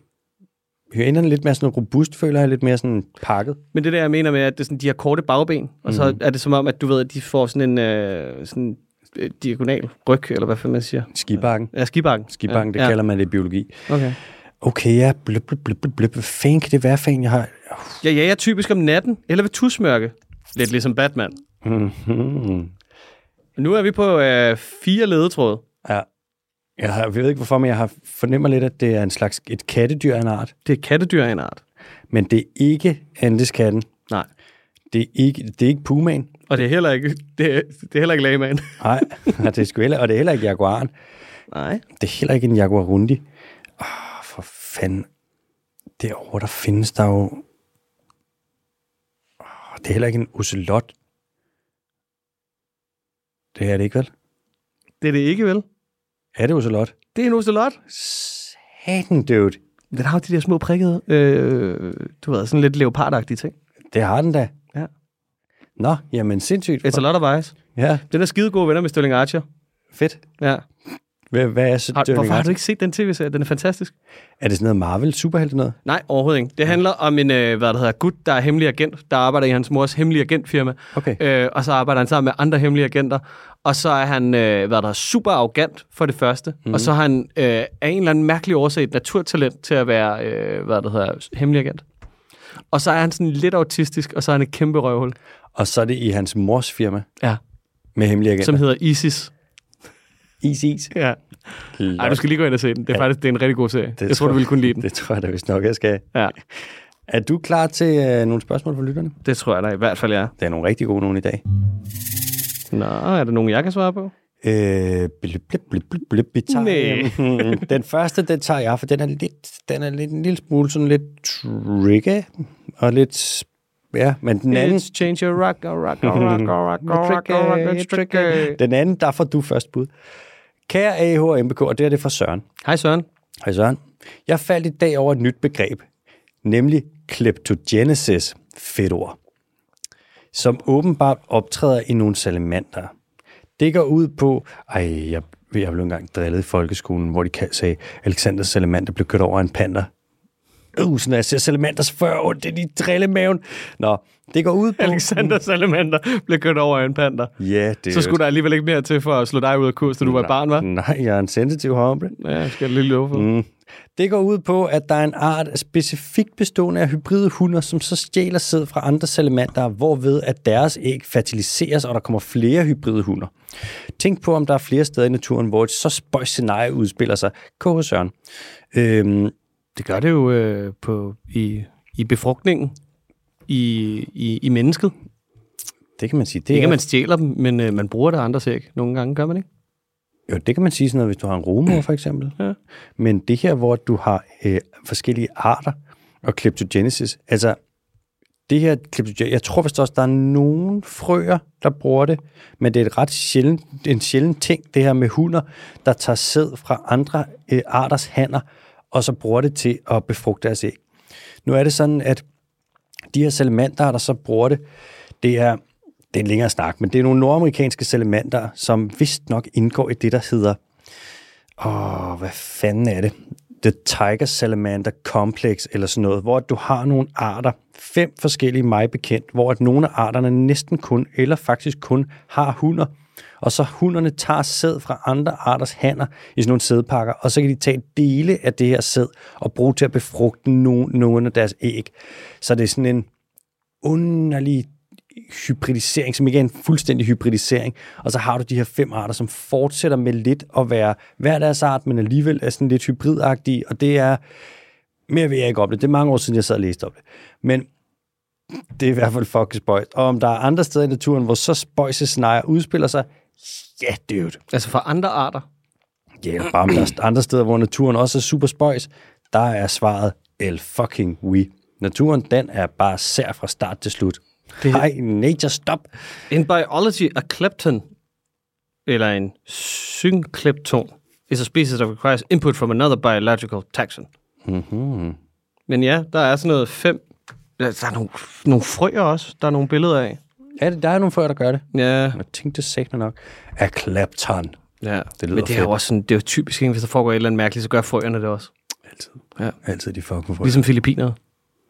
Hyænerne er lidt mere sådan robust, føler jeg, lidt mere sådan pakket. Men det der, jeg mener med, at det er sådan, de har korte bagben, og så Mhm. er det som om, at du ved, at de får sådan en øh, sådan, øh, diagonal ryg, eller hvad fanden man siger. Skibakken. Ja, skibakken. Skibakken, ja. det kalder man det i biologi. Okay. Okay, ja, bløb, bløb, bløb, bløb, bløb. Hvad fanden kan det være, fan jeg har? Ja, ja, jeg er typisk om natten, eller ved tusmørke. Lidt ligesom Batman. Mhm. Nu er vi på øh, fire ledetråde. ja. Jeg, har, jeg ved ikke hvorfor, men jeg har fornemmer lidt, at det er en slags et kattedyr af en art. Det er kattedyr af en art. Men det er ikke andeskatten. Nej. Det er ikke, det er ikke pumaen. Og det er heller ikke, det er, det er heller ikke lagman. Nej, og det er sgu heller, og det er heller ikke jaguaren. Nej. Det er heller ikke en jaguarundi. Åh, for fanden. Derovre, der findes der jo... Åh, det er heller ikke en ocelot. Det er det ikke, vel? Det er det ikke, vel? Er det ocelot? Det er en ocelot. Satan, dude. Den har jo de der små prikkede, øh, du ved, sådan lidt leopardagtige ting. Det har den da. Ja. Nå, jamen sindssygt. It's a lot of eyes. Ja, Den er skide gode venner med Sterling Archer. fedt. Ja. Hvad, hvad er så Har, Dirty hvorfor har du ikke set den tv-serie? Den er fantastisk. Er det sådan noget Marvel, superhelte noget? Nej, overhovedet ikke. Det handler om en, øh, hvad der hedder, gut, der er hemmelig agent, der arbejder i hans mors hemmelige agentfirma. Okay. Øh, og så arbejder han sammen med andre hemmelige agenter. Og så er han, øh, hvad der er, super arrogant for det første. Mm. Og så har han øh, af en eller anden mærkelig årsag et naturtalent til at være, øh, hvad der hedder, hemmelig agent. Og så er han sådan lidt autistisk, og så er han et kæmpe røvhul. Og så er det i hans mors firma Ja, med hemmelige agenter. som hedder ISIS. Is, is. Ja. Ej, du skal lige gå ind og se den. Det er faktisk det er en rigtig god serie. Det jeg tror, du vil kunne lide den. Det tror jeg da vist nok, jeg skal. Ja, Er du klar til øh, nogle spørgsmål fra lytterne? det tror jeg da i hvert fald, jeg er. Det er nogle rigtig gode nogen i dag. Nå, er der nogen, jeg kan svare på? Øh, blip, blip, blip, blip, blip, vi tager, Nej. øh, den første, den tager jeg, for den er lidt, den er lidt, en lille smule sådan lidt tricky, og lidt, ja, men den anden, It's change your rock, rock, rock, rock, rock, rock, rock, it's tricky. den anden, der får du først bud. Kære AH og MBK, og det er det fra Søren. Hej Søren. Hej Søren. Jeg faldt i dag over et nyt begreb, nemlig kleptogenesis, fedt ord, som åbenbart optræder i nogle salamander. Det går ud på, ej, jeg, jeg blev engang drillet i folkeskolen, hvor de sagde, Alexander Salamander blev kørt over en panda. Uh, når jeg ser salamander, så får jeg ondt i drillemaven. Nå, det går ud på... Alexander Salamander blev kørt over af en panda. Ja, det Så skulle der alligevel ikke mere til for at slå dig ud af kurs, da du var barn, var? Nej, jeg er en sensitiv hombre. Ja, jeg skal lige love for. Mm. Det går ud på, at der er en art specifikt bestående af hybride hunder, som så stjæler sæd fra andre salamander, hvorved at deres æg fertiliseres, og der kommer flere hybride hunder. Tænk på, om der er flere steder i naturen, hvor et så spøjs scenarie udspiller sig. K.H. Søren. Øhm, Det gør det jo øh, på, i, i befrugtningen i, i, i mennesket. det kan man sige. Det, Det er, at man stjæler dem, men øh, man bruger det andres æg. Nogle gange gør man ikke. jo, det kan man sige sådan noget, hvis du har en rumor for eksempel. Ja. Men det her, hvor du har øh, forskellige arter og kleptogenesis, altså det her kleptogenesis, jeg tror vist også, der er nogle frøer, der bruger det, men det er et ret sjældent, en sjælden ting, det her med hunder, der tager sæd fra andre øh, arters hanner, og så bruger det til at befrugte deres æg. Nu er det sådan, at de her salamander, der så bruger det, det er, det er en længere snak, men det er nogle nordamerikanske salamander, som vist nok indgår i det, der hedder Åh, hvad fanden er det? The Tiger Salamander Complex, eller sådan noget, hvor du har nogle arter, fem forskellige mig bekendt, hvor at nogle af arterne næsten kun, eller faktisk kun, har hunder, og så hunderne tager sæd fra andre arters hanner i sådan nogle sædpakker, og så kan de tage dele af det her sæd og bruge til at befrugte no- nogen af deres æg. Så det er sådan en underlig hybridisering, som ikke er en fuldstændig hybridisering. Og så har du de her fem arter, som fortsætter med lidt at være hver deres art, men alligevel er sådan lidt hybridagtige, og det er, mere vil jeg ikke opleve. Det er mange år siden, jeg sad og læste om det. Men det er i hvert fald fucking spøjt. Og om der er andre steder i naturen, hvor så spøjse scenarier udspiller sig, ja, dude. Altså for andre arter. Ja, yeah, bare der er andre steder, hvor naturen også er super spøjs, der er svaret el fucking we. Naturen, den er bare sær fra start til slut. Det- Hej, nature, stop. In biology, a klepton, eller en synklepton, is a species that requires input from another biological taxon. Mm-hmm. Men ja, der er sådan noget fem... Der er nogle, nogle frøer også, der er nogle billeder af. Ja, der er nogle frøer, der gør det. Ja, Jeg tænkte det sagde nok. A klepton. ja. Det lyder Men det er jo fedt. også sådan, det er jo typisk, ikke? hvis der foregår et eller andet mærkeligt, så gør frøerne det også. Altid. Ja. Altid de fucking frøer. Ligesom filippinerne.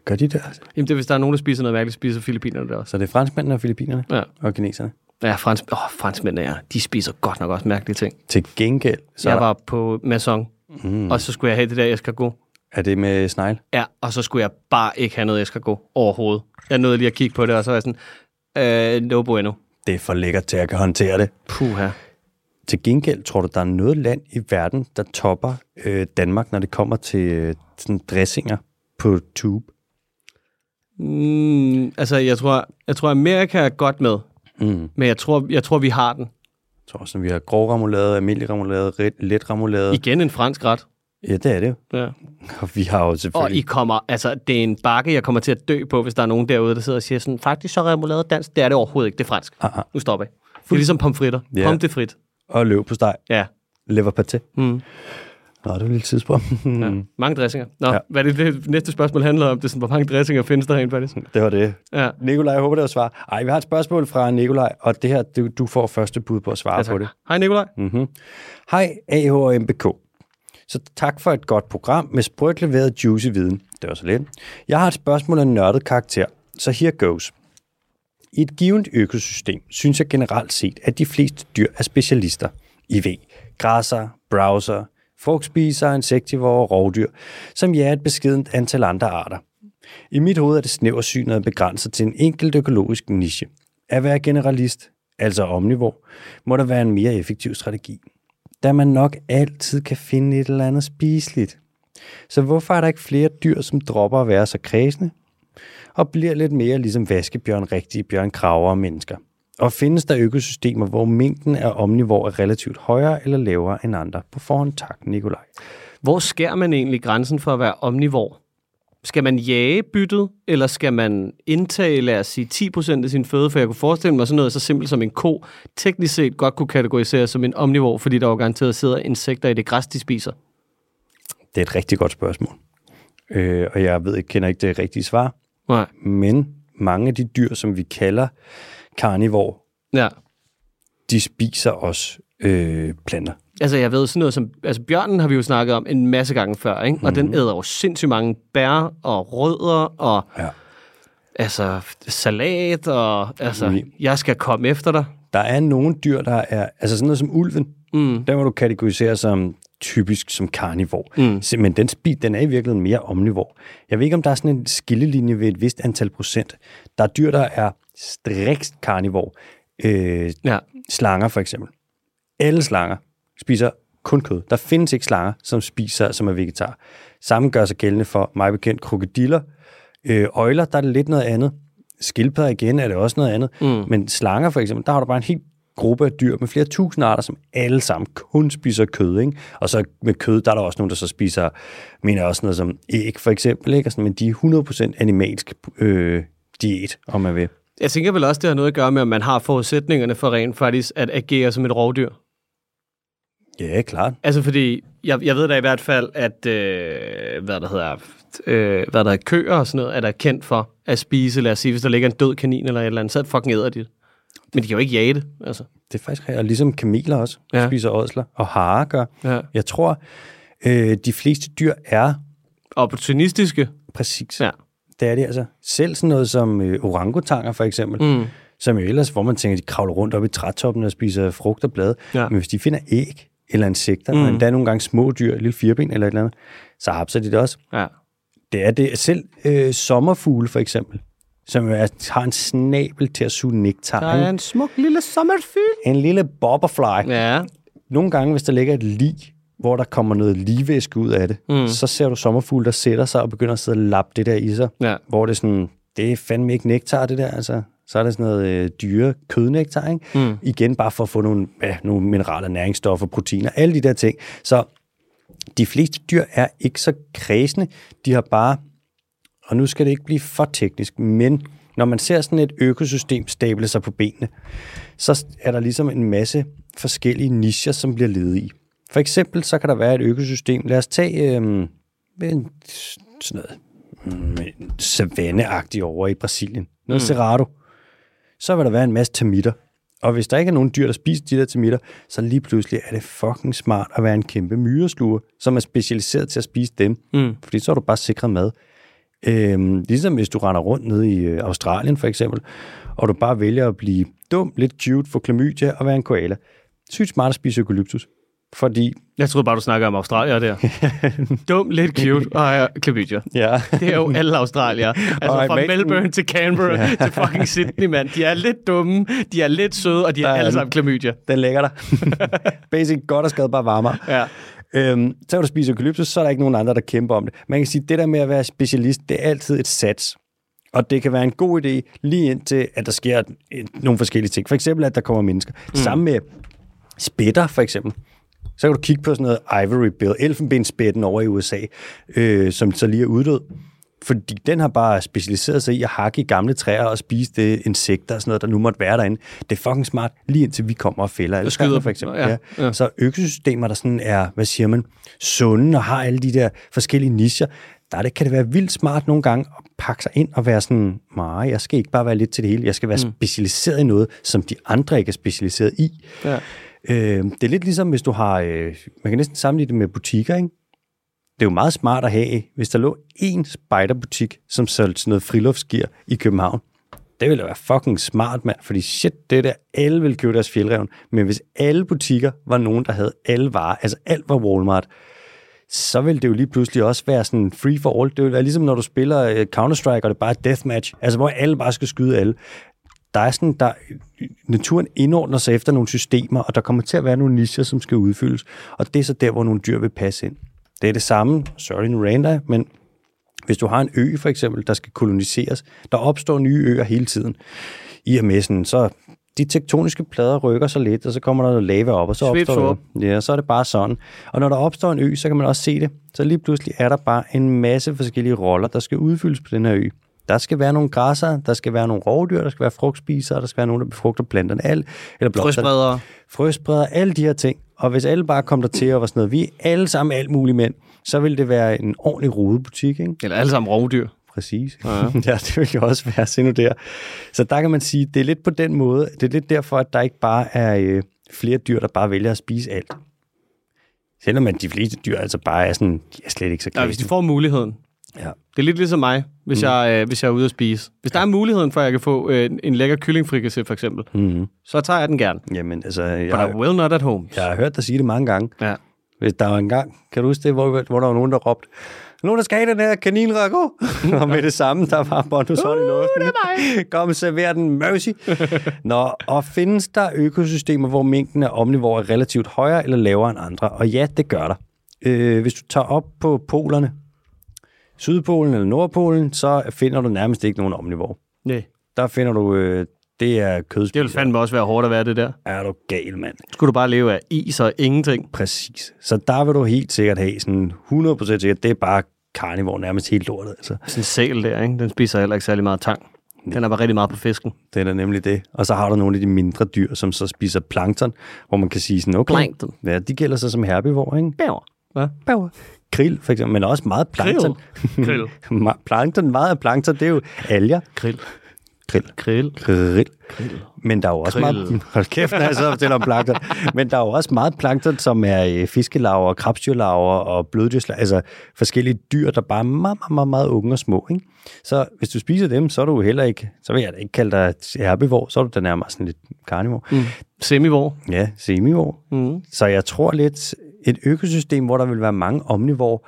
Gør de det? altså? Jamen det er, hvis der er nogen, der spiser noget mærkeligt, spiser filippinerne det også. Så det er franskmændene og filippinerne Ja. og kineserne. Ja, frans, åh, franskmændene, ja. De spiser godt nok også mærkelige ting. Til gengæld, så jeg var på Maison, mm, og så skulle jeg have det der escargot. er det med snegl. Ja, og så skulle jeg bare ikke have noget escargot overhovedet. Jeg nåede lige at kigge på det, og så var jeg sådan, øh, no bueno. Det er for lækkert til, at jeg kan håndtere det. Puha. Til gengæld tror du, der er noget land i verden, der topper øh, Danmark, når det kommer til øh, sådan dressinger på tube. Mm, altså, jeg tror, jeg tror, Amerika er godt med, Mm. men jeg tror, jeg tror vi har den. Jeg tror også, vi har grov remoulade, almindelig remoulade, let remoulade. Igen en fransk ret. Ja, det er det jo. Ja. Og vi har jo Og I selvfølgelig... kommer, altså, det er en bakke, jeg kommer til at dø på, hvis der er nogen derude, der sidder og siger sådan, faktisk så er remoulade dansk. Det er det overhovedet ikke, det er fransk. Ah, ah. Nu stopper jeg. Det er ligesom pomfritter. Ja. Yeah. Pommes de frit. Og løb på steg. Ja. Lever paté. Mm. Nå, det er et lille tidspunkt. Ja. Mange dressinger. Nå, Ja. hvad det, det næste spørgsmål handler om? Det er sådan, hvor mange dressinger findes der rent faktisk? det var det. Ja. Nikolaj, jeg håber, det var svar. Ej, vi har et spørgsmål fra Nikolaj, og det her, du, du får første bud på at svare Ja, på det. Hej Nikolaj. Mm-hmm. Hej, AH og MBK. Så tak for et godt program med sprødt leveret juicy viden. Det var så lidt. Jeg har et spørgsmål af nørdet karakter, så here goes. I et givet økosystem synes jeg generelt set, at de fleste dyr er specialister. I ved, græsser, browser, frugtspisere, insektivore og rovdyr, som jeg er et beskedent antal andre arter. I mit hoved er det snæversynet og begrænset til en enkelt økologisk niche. At være generalist, altså omnivor, må der være en mere effektiv strategi. Da man nok altid kan finde et eller andet spiseligt. Så hvorfor er der ikke flere dyr, som dropper at være så kredsende, og bliver lidt mere ligesom vaskebjørn, rigtige bjørn, kraver og mennesker? Og findes der økosystemer, hvor mængden af omnivor er relativt højere eller lavere end andre? På forhånd tak, Nikolaj. Hvor skærer man egentlig grænsen for at være omnivor? Skal man jage byttet, eller skal man indtage, lad os sige, 10% af sin føde? For jeg kunne forestille mig sådan noget så simpelt som en ko, teknisk set godt kunne kategoriseres som en omnivor, fordi der jo garanteret sidder insekter i det græs, de spiser. Det er et rigtig godt spørgsmål. Øh, og jeg ved ikke, kender ikke det rigtige svar, Nej. men mange af de dyr, som vi kalder karnivor, Ja. de spiser også øh, planter. Altså, jeg ved sådan noget som... Altså, bjørnen har vi jo snakket om en masse gange før, ikke? Og den æder jo sindssygt mange bær og rødder og Ja. altså salat og... Altså, Mm. jeg skal komme efter dig. Der er nogle dyr, der er, altså sådan noget som ulven, Mm. der må du kategorisere som typisk som karnivor. Mm. Men den, spi, den er i virkeligheden mere omnivor. Jeg ved ikke, om der er sådan en skillelinje ved et vist antal procent. Der er dyr, der er strikt karnivor. Øh, Ja. slanger for eksempel. Alle slanger spiser kun kød. Der findes ikke slanger, som spiser, som er vegetar. Samme gør sig gældende for mig bekendt krokodiller. Øh, øjler, der er det lidt noget andet. Skildpadder igen er det også noget andet. Mm. Men slanger for eksempel, der har du bare en helt gruppe af dyr med flere tusind arter, som alle sammen kun spiser kød. Ikke? Og så med kød, der er der også nogen, der så spiser, mener jeg også noget som æg for eksempel. Ikke? Og sådan, men de er 100% animalsk øh, diæt, om man vil. Jeg tænker vel også, det har noget at gøre med, om man har forudsætningerne for rent faktisk at agere som et rovdyr. Ja, klart. Altså fordi, jeg, jeg ved da i hvert fald, at øh, hvad der hedder, øh, hvad der er køer og sådan noget, er der kendt for at spise, lad os sige, hvis der ligger en død kanin eller et eller andet, så fucking æder de det. Men de kan jo ikke jage det, altså. Det er faktisk og ligesom kameler også ja. Spiser ådsler, og harer gør. Ja. Jeg tror, øh, de fleste dyr er Opportunistiske. præcis. Ja. Det er det altså. Selv sådan noget som øh, orangutanger for eksempel. Mm. som jo ellers, hvor man tænker, de kravler rundt op i trætoppen og spiser frugt og blade. Ja. Men hvis de finder æg eller insekter, mm. Og endda nogle gange små dyr, et lille firben eller et eller andet, så hapser de det også. Ja. Det er det. Selv øh, sommerfugle for eksempel, som er, har en snabel til at suge nektar. Der er En, smuk lille sommerfyld. en lille bobberfly. Ja. Nogle gange, hvis der ligger et lig, hvor der kommer noget ligevæske ud af det. Mm. så ser du sommerfugle, der sætter sig og begynder at sidde og lappe det der i sig. Ja. Hvor det er sådan, det er fandme ikke nektar, det der. Altså, så er det sådan noget øh, dyre kødnektar, ikke? Mm. Igen bare for at få nogle, ja, nogle mineraler, næringsstoffer, proteiner, alle de der ting. Så de fleste dyr er ikke så kredsende. De har bare, og nu skal det ikke blive for teknisk, men når man ser sådan et økosystem stable sig på benene, så er der ligesom en masse forskellige nicher, som bliver ledet i. For eksempel så kan der være et økosystem, lad os tage øhm, en, sådan noget mm, savanneagtigt over i Brasilien. Noget mm. Cerrado. Så vil der være en masse termitter. Og hvis der ikke er nogen dyr, der spiser de der termitter, så lige pludselig er det fucking smart at være en kæmpe myresluger, som er specialiseret til at spise dem. Mm. Fordi så er du bare sikret mad. Øhm, ligesom hvis du render rundt nede i øh, Australien for eksempel, og du bare vælger at blive dum, lidt cute, få klamydia og være en koala. Sygt smart at spise eukalyptus. Fordi, Jeg troede bare, du snakker om Australier der. Dum, lidt cute og ja, klamydia. ja, Det er jo alle australier. Altså Og fra mængden- Melbourne til Canberra ja. til fucking Sydney, mand. De er lidt dumme, de er lidt søde, og de er alle sammen klamydia. den ligger der. Basic godt og skade bare varmere. Ja. Øhm, så kan du spise eukalyptus, så er der ikke nogen andre, der kæmper om det. Man kan sige, at det der med at være specialist, det er altid et sats. Og det kan være en god idé, lige indtil, at der sker nogle forskellige ting. For eksempel, at der kommer mennesker. Mm. Sammen med spætter, for eksempel. Så kan du kigge på sådan noget Ivory Bill, elfenbensspætten over i USA, øh, som så lige er uddød. Fordi den har bare specialiseret sig i at hakke i gamle træer og spise det insekter og sådan noget, der nu måtte være derinde. Det er fucking smart, lige indtil vi kommer og fælder alle skyder for eksempel. Ja, Ja. Så økosystemer, der sådan er, hvad siger man, sunde og har alle de der forskellige nischer, der er det, kan det være vildt smart nogle gange at pakke sig ind og være sådan, nej, jeg skal ikke bare være lidt til det hele, jeg skal være mm. specialiseret i noget, som de andre ikke er specialiseret i. Ja. Øh, det er lidt ligesom, hvis du har, øh, man kan næsten sammenligne det med butikker, ikke? Det er jo meget smart at have, hvis der lå én spejderbutik, som solgte sådan noget friluftsgear i København. Det ville da være fucking smart, mand, fordi shit, det der, alle ville købe deres fjeldreven. Men hvis alle butikker var nogen, der havde alle varer, altså alt var Walmart, så vil det jo lige pludselig også være sådan free for all. Det vil være ligesom, når du spiller øh, Counter-Strike, og det er bare et deathmatch, altså hvor alle bare skal skyde alle. Der er sådan, der, naturen indordner sig efter nogle systemer, og der kommer til at være nogle nicher, som skal udfyldes. Og det er så der, hvor nogle dyr vil passe ind. Det er det samme, sorry nu randa, men hvis du har en ø for eksempel, der skal koloniseres, der opstår nye øer hele tiden. I og med sådan, så de tektoniske plader rykker sig lidt, og så kommer der noget lava op, og så Svip, opstår det. Ja, så er det bare sådan. Og når der opstår en ø, så kan man også se det. Så lige pludselig er der bare en masse forskellige roller, der skal udfyldes på den her ø. Der skal være nogle græsser, der skal være nogle rovdyr, der skal være frugtspisere, der skal være nogen, der befrugter planterne. Al, eller. Frøspredere. Frøspreder, alle de her ting. Og hvis alle bare kom der til og var sådan noget, vi er alle sammen alt mulige mænd, så ville det være en ordentlig rodebutik, ikke? Eller alle sammen rovdyr. Præcis. Ja. ja, det vil jo også være, se nu der. Så der kan man sige, det er lidt på den måde, det er lidt derfor, at der ikke bare er øh, flere dyr, der bare vælger at spise alt. Selvom at de fleste dyr altså bare er sådan, de er slet ikke så Ja, hvis de får muligheden. Ja. Det er lidt ligesom mig, hvis, mm. jeg, øh, hvis jeg er ude at spise. Hvis der er muligheden for, at jeg kan få øh, en- lækker kyllingfrikassé for eksempel, Mm-hmm. så tager jeg den gerne. Jamen, altså, jeg, But I will not at home. jeg har hørt dig sige det mange gange. Ja. Hvis der var en gang, kan du huske det, hvor, hvor der var nogen, der råbte, nogen, der skal have den her kaninrago. og med det samme, der var Bonduson i luften. det er mig. Kom, server den, mercy. Nå, og findes der økosystemer, hvor mængden af omnivore er relativt højere eller lavere end andre? Og ja, det gør der. Øh, hvis du tager op på polerne, Sydpolen eller Nordpolen, så finder du nærmest ikke nogen omnivore. Nej. Der finder du, øh, det er Det kødspisere. vil fandme også være hårdt at være det der. Er du gal, mand? Skulle du bare leve af is og ingenting. Præcis. Så der vil du helt sikkert have sådan 100% sikkert, det er bare carnivore nærmest helt lortet. Altså. Sådan en sæl der, ikke? den spiser heller ikke særlig meget tang. Den er bare rigtig meget på fisken. Det er nemlig det. Og så har du nogle af de mindre dyr, som så spiser plankton, hvor man kan sige sådan, okay, Plankton. ja, de gælder sig som herbivore, ikke? Bæver. Hvad? Bæver. Krill, for eksempel, men også meget plankton. Krill. Plankton, meget af plankton, det er jo alger. Krill. Krill. Krill. Krill. Men der er jo også Krill. meget... Hold kæft, når jeg så fortæller om plankton. Men der er jo også meget plankton, som er øh, fiskelaver, krabstyrlaver og bløddyrslaver. Altså forskellige dyr, der bare er meget, meget, meget, meget unge og små. Ikke? Så hvis du spiser dem, så er du heller ikke... Så vil jeg da ikke kalde dig et herbivore. Så er du da nærmere sådan lidt carnivore. Mm. Semivore. Ja, semivore. Mm. Så jeg tror lidt, et økosystem, hvor der vil være mange omnivore,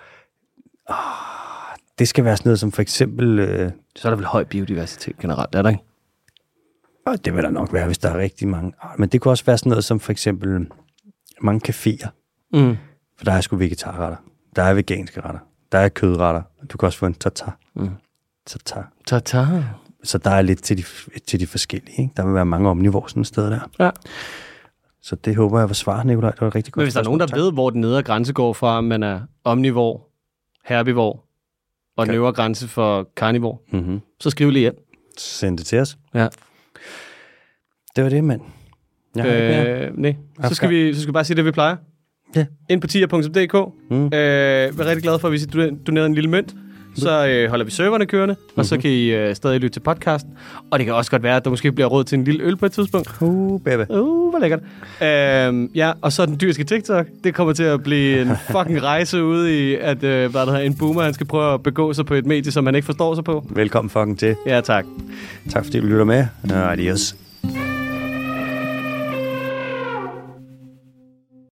ah, det skal være sådan noget som for eksempel... Øh, Så er der vel høj biodiversitet generelt, er der ikke? og det vil der nok være, hvis der er rigtig mange. Ah, Men det kunne også være sådan noget som for eksempel mange caféer. Mm. For der er sgu vegetarretter. Der er veganske retter. Der er kødretter. Du kan også få en tartar. Mm. tartar. Tata. Så der er lidt til de, til de forskellige. Ikke? Der vil være mange omnivore sådan et sted der. Ja. Så det håber jeg var svar, Nikolaj. Det var rigtig godt Men hvis der er nogen, der spørgsmål. ved, hvor den nedre grænse går fra, man er omnivor, herbivor og den øvre grænse for carnivor, Tak. Mm-hmm. så skriv lige ind. Send det til os. Ja. Det var det, mand. Jeg. Øh, nej. Så skal, vi, så skal vi bare sige det, vi plejer. Ja. Ind på tier.dk. Mm. Øh, vi er rigtig glade for, at hvis I doner- donerer en lille mønt, så øh, holder vi serverne kørende, mm-hmm. og så kan I øh, stadig lytte til podcasten. Og det kan også godt være, at der måske bliver råd til en lille øl på et tidspunkt. Uh, baby. Uh, hvor lækkert. Øhm, ja, og så den dyrske TikTok. Det kommer til at blive en fucking rejse ude i, at øh, hvad der hedder, en boomer han skal prøve at begå sig på et medie, som han ikke forstår sig på. Velkommen fucking til. Ja, tak. Tak fordi du lytter med. Adios.